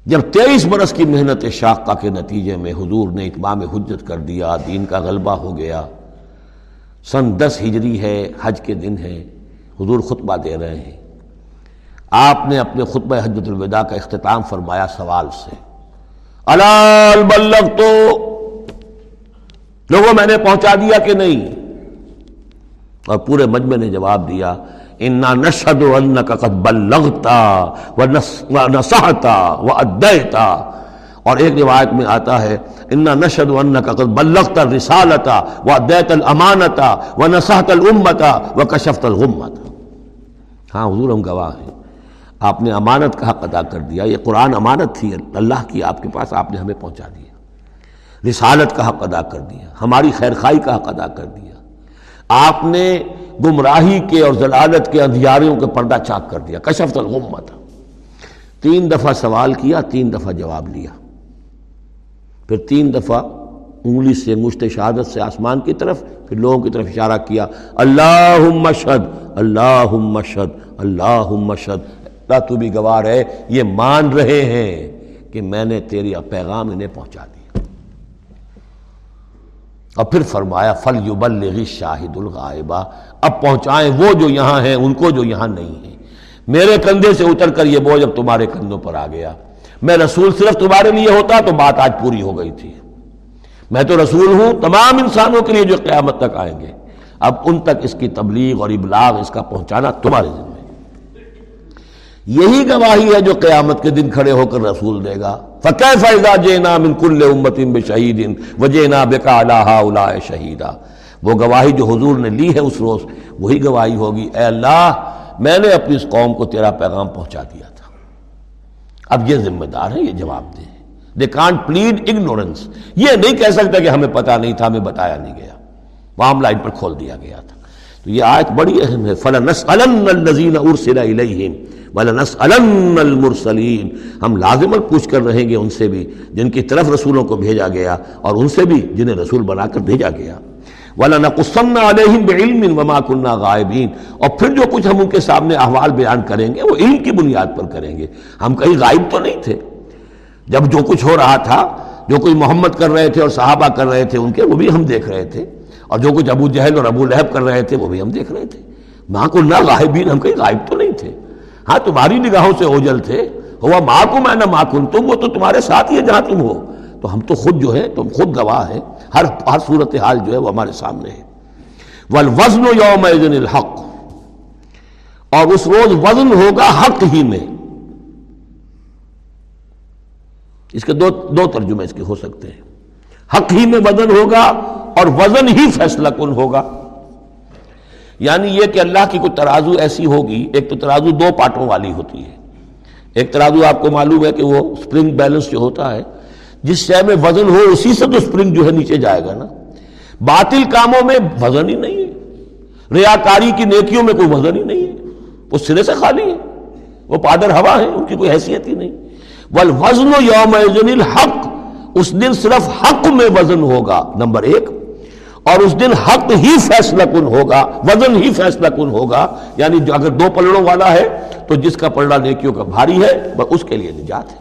جب تیئیس برس کی محنت شاقہ کے نتیجے میں حضور نے اتمام حجت کر دیا، دین کا غلبہ ہو گیا، سن دس ہجری ہے، حج کے دن ہے حضور خطبہ دے رہے ہیں۔ آپ نے اپنے خطبہ حجت الوداع کا اختتام فرمایا سوال سے۔ الال بلغ تو۔ لوگوں، میں نے پہنچا دیا کہ نہیں؟ اور پورے مجمع نے جواب دیا، انا نشد قد بلغتا و نسحتا و ادیتا اور ایک روایت میں آتا ہے، انا نشد کا بلغت الرسالتا و دیت الامانتا و نصحت الامتا و کشفت الغمت ہاں حضور ہم گواہ ہیں۔ آپ نے امانت کا حق ادا کر دیا، یہ قرآن امانت تھی، اللہ کی آپ کے پاس آپ نے ہمیں پہنچا دیا۔ رسالت کا حق ادا کر دیا، ہماری خیرخائی کا حق ادا کر دیا۔ آپ نے گمراہی کے اور ضلالت کے اندھیاریوں کے پردہ چاک کر دیا کشفت الغمت تین دفعہ سوال کیا، تین دفعہ جواب لیا۔ پھر تین دفعہ انگلی سے مشت شہادت سے آسمان کی طرف، پھر لوگوں کی طرف اشارہ کیا اللہ مشد اللہ مشد اللہ مشد اللہ تو بھی گوار ہے، یہ مان رہے ہیں کہ میں نے تیری پیغام انہیں پہنچا دیا اور پھر فرمایا فل یبلغ شاہد الغائبہ اب پہنچائیں وہ جو یہاں ہیں، ان کو جو یہاں نہیں ہیں۔ میرے کندھے سے اتر کر یہ بوجھ اب تمہارے کندھوں پر آ گیا۔ میں رسول صرف تمہارے لیے ہوتا تو بات آج پوری ہو گئی تھی۔ میں تو رسول ہوں، تمام انسانوں کے لیے جو قیامت تک آئیں گے۔ اب ان تک اس کی تبلیغ اور ابلاغ، اس کا پہنچانا تمہارے ذمہ یہی گواہی ہے جو قیامت کے دن کھڑے ہو کر رسول دے گا۔ فقہ فائدہ جینا من کل امت شہید وجینا بکا اللہ شہیدہ وہ گواہی جو حضور نے لی ہے اس روز، وہی گواہی ہوگی۔ اے اللہ، میں نے اپنی اس قوم کو تیرا پیغام پہنچا دیا تھا۔ اب یہ ذمہ دار ہے، یہ جواب دے۔ دے کانٹ پلیڈ اگنورنس یہ نہیں کہہ سکتا کہ ہمیں پتا نہیں تھا، ہمیں بتایا نہیں گیا۔ معاملہ ان پر کھول دیا گیا تھا۔ تو یہ آیت بڑی اہم ہے۔ فلنسلین ارسل الیہم ولنسلن المرسلین ہم لازمن پوچھ کر رہیں گے ان سے بھی، جن کی طرف رسولوں کو بھیجا گیا اور ان سے بھی جنہیں رسول بنا کر بھیجا گیا۔ وَلَنَقُصَّنَّ عَلَيْهِمْ بِعِلْمٍ وَمَا كُنَّا غَائِبِينَ۔ اور پھر جو کچھ ہم ان کے سامنے احوال بیان کریں گے، وہ علم کی بنیاد پر کریں گے۔ ہم کہیں غائب تو نہیں تھے۔ جب جو کچھ ہو رہا تھا، جو کچھ محمد کر رہے تھے اور صحابہ کر رہے تھے ان کے، وہ بھی ہم دیکھ رہے تھے۔ اور جو کچھ ابو جہل اور ابو لہب کر رہے تھے وہ بھی ہم دیکھ رہے تھے۔ ماں کو نہ غائبین، ہم کہیں غائب تو نہیں تھے۔ ہاں تمہاری نگاہوں سے اوجل تھے۔ ہوا ماں کو میں نہ ماں کن تم وہ تو تمہارے ساتھ ہی ہے جہاں تم ہو۔ تو ہم تو خود جو ہے تم خود گواہ ہے ہر ہر صورت حال جو ہے وہ ہمارے سامنے ہے۔ ول وزن یوم الحق۔ اور اس روز وزن ہوگا حق ہی میں۔ اس کے دو دو ترجمے اس کے ہو سکتے ہیں۔ حق ہی میں وزن ہوگا اور وزن ہی فیصلہ کن ہوگا؟ یعنی یہ کہ اللہ کی کوئی ترازو ایسی ہوگی، ایک تو ترازو دو پارٹوں والی ہوتی ہے۔ ایک ترازو آپ کو معلوم ہے کہ وہ سپرنگ بیلنس جو ہوتا ہے، جس شے میں وزن ہو اسی سے تو سپرنگ جو ہے نیچے جائے گا نا۔ باطل کاموں میں وزن ہی نہیں ہے۔ ریاکاری کی نیکیوں میں کوئی وزن ہی نہیں ہے۔ وہ سرے سے خالی ہے وہ پادر ہوا ہے ان کی کوئی حیثیت ہی نہیں۔ ول وزن یوم الحق۔ اس دن صرف حق میں وزن ہوگا، نمبر ایک، اور اس دن حق ہی فیصلہ کن ہوگا، وزن ہی فیصلہ کن ہوگا یعنی جو اگر دو پلڑوں والا ہے تو جس کا پلڑا نیکیوں کا بھاری ہے وہ اس کے لیے نجات ہے۔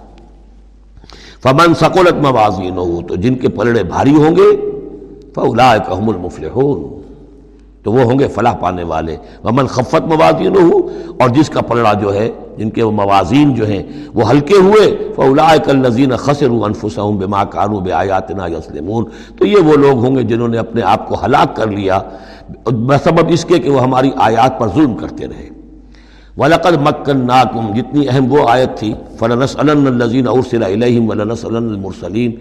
فمن سکولت موازی ہو تو جن کے پلڑے بھاری ہوں گے فلا کام المفلحون، تو وہ ہوں گے فلاح پانے والے۔ ومن خفت موازین ہو اور جس کا پلڑا جو ہے جن کے وہ موازین جو ہیں، وہ ہلکے ہوئے فلاء الزین خسر انفسهم بما كانوا بآياتنا يسلمون تو یہ وہ لوگ ہوں گے جنہوں نے اپنے آپ کو ہلاک کر لیا۔ سبب اس کے کہ وہ ہماری آیات پر ظلم کرتے رہے۔ وَلَقَدْ مَكَّنَّاكُمْ، جتنی اہم وہ آیت تھی، فَلَنَسْأَلَنَّ الَّذِينَ أُرْسِلَ إِلَيْهِمْ وَلَنَسْأَلَنَّ الْمُرْسَلِينَ۔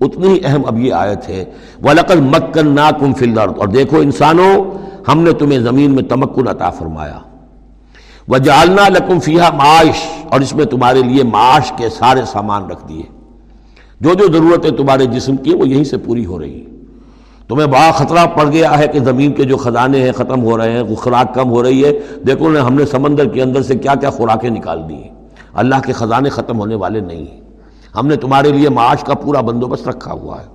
اتنی ہی اہم اب یہ آیت ہے۔ وَلَقَدْ مَكَّنَّاكُمْ فِي الْأَرْضِ۔ اور دیکھو انسانوں، ہم نے تمہیں زمین میں تمکن عطا فرمایا۔ وَجَعَلْنَا لَكُمْ فِيهَا معاش اور اس میں تمہارے لیے معاش کے سارے سامان رکھ دیے۔ جو جو ضرورتیں تمہارے جسم کی وہ یہیں سے پوری ہو رہی ہیں۔ تمہیں بڑا خطرہ پڑ گیا ہے کہ زمین کے جو خزانے ہیں ختم ہو رہے ہیں خوراک کم ہو رہی ہے۔ دیکھو نا ہم نے سمندر کے اندر سے کیا کیا خوراکیں نکال دی ہیں۔ اللہ کے خزانے ختم ہونے والے نہیں ہیں۔ ہم نے تمہارے لیے معاش کا پورا بندوبست رکھا ہوا ہے۔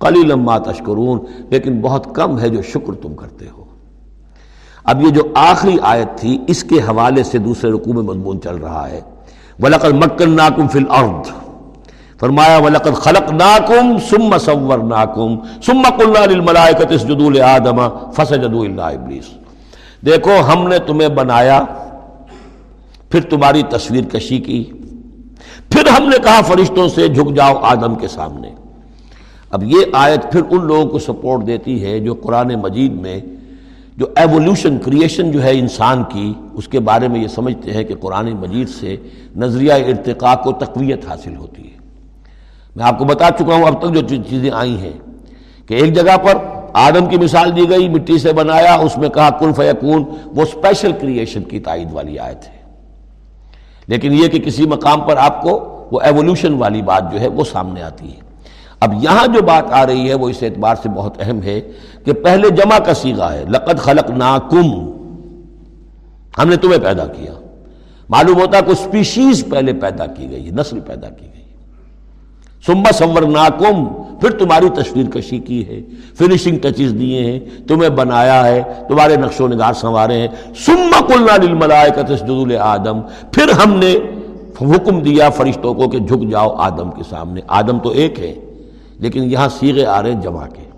کلی لمبا تشکرون لیکن بہت کم ہے جو شکر تم کرتے ہو۔ اب یہ جو آخری آیت تھی، اس کے حوالے سے دوسرے رقو میں مضمون چل رہا ہے۔ ولقل مکن ناکم فل ارد فرمایا ولقل خلق ناکم سم صور ناکم سم ملائکت جدول آدم فس جدو اللہ ابلیس دیکھو، ہم نے تمہیں بنایا، پھر تمہاری تصویر کشی کی۔ پھر ہم نے کہا، فرشتوں سے جھک جاؤ آدم کے سامنے۔ اب یہ آیت پھر ان لوگوں کو سپورٹ دیتی ہے جو قرآن مجید میں جو ایولیوشن کریشن جو ہے انسان کی، اس کے بارے میں یہ سمجھتے ہیں کہ قرآن مجید سے نظریہ ارتقاء کو تقویت حاصل ہوتی ہے۔ میں آپ کو بتا چکا ہوں اب تک جو چیزیں آئی ہیں کہ ایک جگہ پر آدم کی مثال دی گئی، مٹی سے بنایا، اس میں کہا، کن فیکون؟ وہ اسپیشل کریشن کی تائید والی آیت ہے۔ لیکن یہ کہ کسی مقام پر آپ کو وہ ایولیوشن والی بات جو ہے وہ سامنے آتی ہے۔ اب یہاں جو بات آ رہی ہے وہ اس اعتبار سے بہت اہم ہے کہ پہلے جمع کا سیگا ہے، لقد خلق ناکم ہم نے تمہیں پیدا کیا۔ معلوم ہوتا کوئی اسپیشیز پہلے پیدا کی گئی نسل پیدا کی گئی سمبا سمور ناکم پھر تمہاری تصویر کشی کی ہے، فنشنگ ٹچز دیے ہیں، تمہیں بنایا ہے، تمہارے نقش و نگار سنوارے ہیں۔ سما کلنا نلملائے کا آدم پھر ہم نے حکم دیا فرشتوں کو کہ جھک جاؤ آدم کے سامنے۔ آدم تو ایک ہے۔ لیکن یہاں سیغے آ رہے ہیں جمع کے۔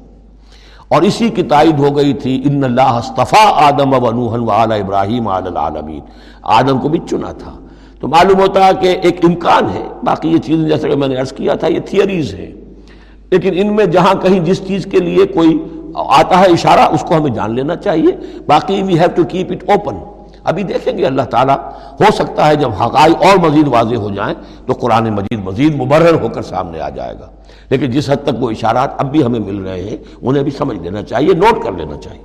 اور اسی کی تائید ہو گئی تھی، ان اللہ استفا آدم و نوحن و اعلیٰ ابراہیم العالمین۔ آدم کو بھی چنا تھا۔ تو معلوم ہوتا ہے کہ ایک امکان ہے۔ باقی یہ چیزیں جیسے کہ میں نے عرض کیا تھا، یہ تھیوریز ہیں۔ لیکن ان میں جہاں کہیں جس چیز کے لیے کوئی آتا ہے اشارہ، اس کو ہمیں جان لینا چاہیے۔ باقی we have to keep it open ابھی دیکھیں گے اللہ تعالیٰ، ہو سکتا ہے جب حقائق اور مزید واضح ہو جائیں تو قرآن مجید مزید مبرر ہو کر سامنے آ جائے گا۔ لیکن جس حد تک وہ اشارات اب بھی ہمیں مل رہے ہیں، انہیں بھی سمجھ لینا چاہیے، نوٹ کر لینا چاہیے۔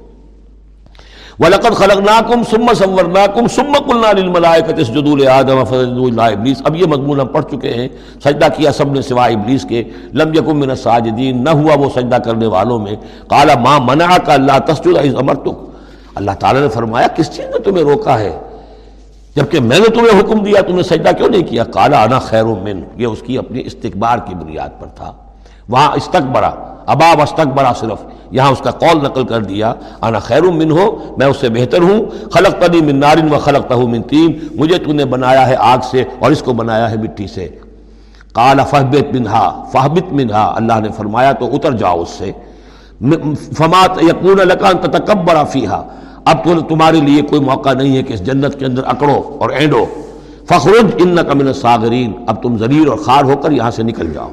وَلَقَدْ خَلَقْنَاكُمْ ثُمَّ صَوَّرْنَاكُمْ ثُمَّ قُلْنَا لِلْمَلَائِكَةِ اسْجُدُوا لِآدَمَ فَسَجَدُوا إِلَّا إِبْلِيسَ۔ اب یہ مضمون ہم پڑھ چکے ہیں، سجدہ کیا سب نے سوائے ابلیس کے۔ لم یکم من الساجدین، نہ ہوا وہ سجدہ کرنے والوں میں۔ قال ما منعك الا تسجد اذ امرتك اللہ تعالی نے فرمایا، کس چیز نے تمہیں روکا ہے؟ جبکہ میں نے تمہیں حکم دیا، تم نے سجدہ کیوں نہیں کیا؟ قال انا خیر من، یہ اس کی اپنی استکبار کی بنیاد پر تھا۔ وہاں استقبرا اباب استقبرا صرف، یہاں اس کا قول نقل کر دیا، انا خیر من ہو، میں اس سے بہتر ہوں۔ خلق تنی من نارن و خلق تہ من تین، مجھے تو نے بنایا ہے آگ سے اور اس کو بنایا ہے مٹی سے۔ قال فہبت منہا فہبت منہا، اللہ نے فرمایا تو اتر جاؤ اس سے۔ فمات یقون لکان تتکبرا فیہا۔ اب تو تمہارے لیے کوئی موقع نہیں ہے کہ اس جنت کے اندر اکڑو اور اینڈو۔ فخرج ان من الصاغرین۔ اب تم ذلیل اور خار ہو کر یہاں سے نکل جاؤ۔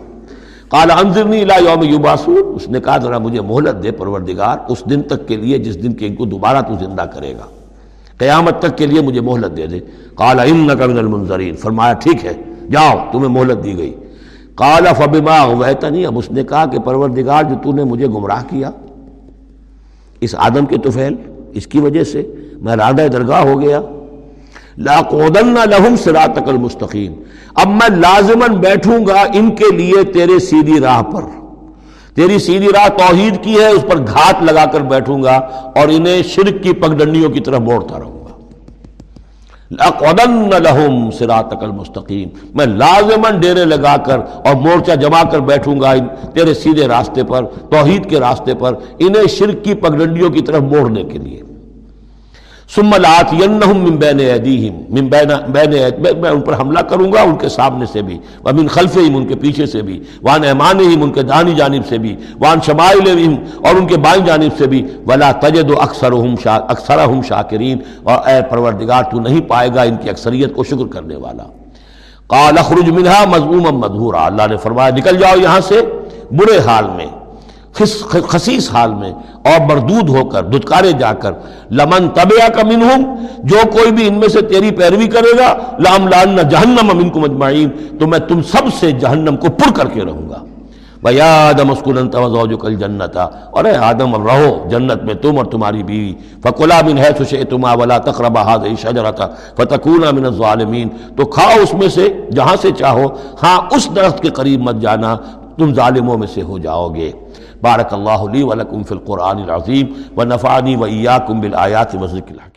قال انظرنی الى یوم یبعثون۔ اس نے کہا، ذرا مجھے مہلت دے پروردگار، اس دن تک کے لیے، جس دن کے ان کو دوبارہ تو زندہ کرے گا۔ قیامت تک کے لیے مجھے مہلت دے دے۔ قال انک من المنظرین۔ فرمایا، ٹھیک ہے، جاؤ، تمہیں مہلت دی گئی۔ قال فبما غویتنی، اب اس نے کہا کہ پروردگار جو تو نے مجھے گمراہ کیا، اس آدم کے طفیل، اس کی وجہ سے میں رادہ درگاہ ہو گیا۔ لاقودن لہم صراطک المستقیم۔ اب میں لازمن بیٹھوں گا ان کے لیے تیرے سیدھی راہ پر۔ تیری سیدھی راہ توحید کی ہے، اس پر گھات لگا کر بیٹھوں گا اور انہیں شرک کی پگڈنڈیوں کی طرف موڑتا رہوں۔ گا لاقودن صراطک المستقیم میں لازمن ڈیرے لگا کر اور مورچہ جما کر بیٹھوں گا تیرے سیدھے راستے پر، توحید کے راستے پر، انہیں شرک کی پگڈنڈیوں کی طرف موڑنے کے لیے۔ سملات من بین ایدیہم، من بین میں ان پر حملہ کروں گا ان کے سامنے سے بھی، ومن خلفہم، ان کے پیچھے سے بھی وان ایمانہم، ان کے دانی جانب سے بھی وان شمائلہم اور ان کے بائیں جانب سے بھی، ولا تجد اکثرہم اکثرہم شاکرین۔ اور اے پروردگار، تو نہیں پائے گا ان کی اکثریت کو شکر کرنے والا۔ قال اخرج منها مذموما مدحورا۔ اللہ نے فرمایا، نکل جاؤ یہاں سے، برے حال میں۔ خصیص حال میں اور مردود ہو کر دھتکارے جا کر، لمن طبیہ کا منہم، جو کوئی بھی ان میں سے تیری پیروی کرے گا، لام لان جہنم امن کو مجمعین تو میں تم سب سے جہنم کو پر کر کے رہوں گا۔ بھائی آدم اسکول جو کل جنت اور اے آدم اب رہو جنت میں تم اور تمہاری بیوی، فکلا من ہے سشے تما ولا تقربا حاض شجرتا فتکونا من الظالمین، تو کھاؤ اس میں سے جہاں سے چاہو ہاں اس درخت کے قریب مت جانا، تم ظالموں میں سے ہو جاؤ گے۔ بارک اللہ لی ولکم فی القرآن العظیم و نفانی و ایاکم بالآیات و ذکر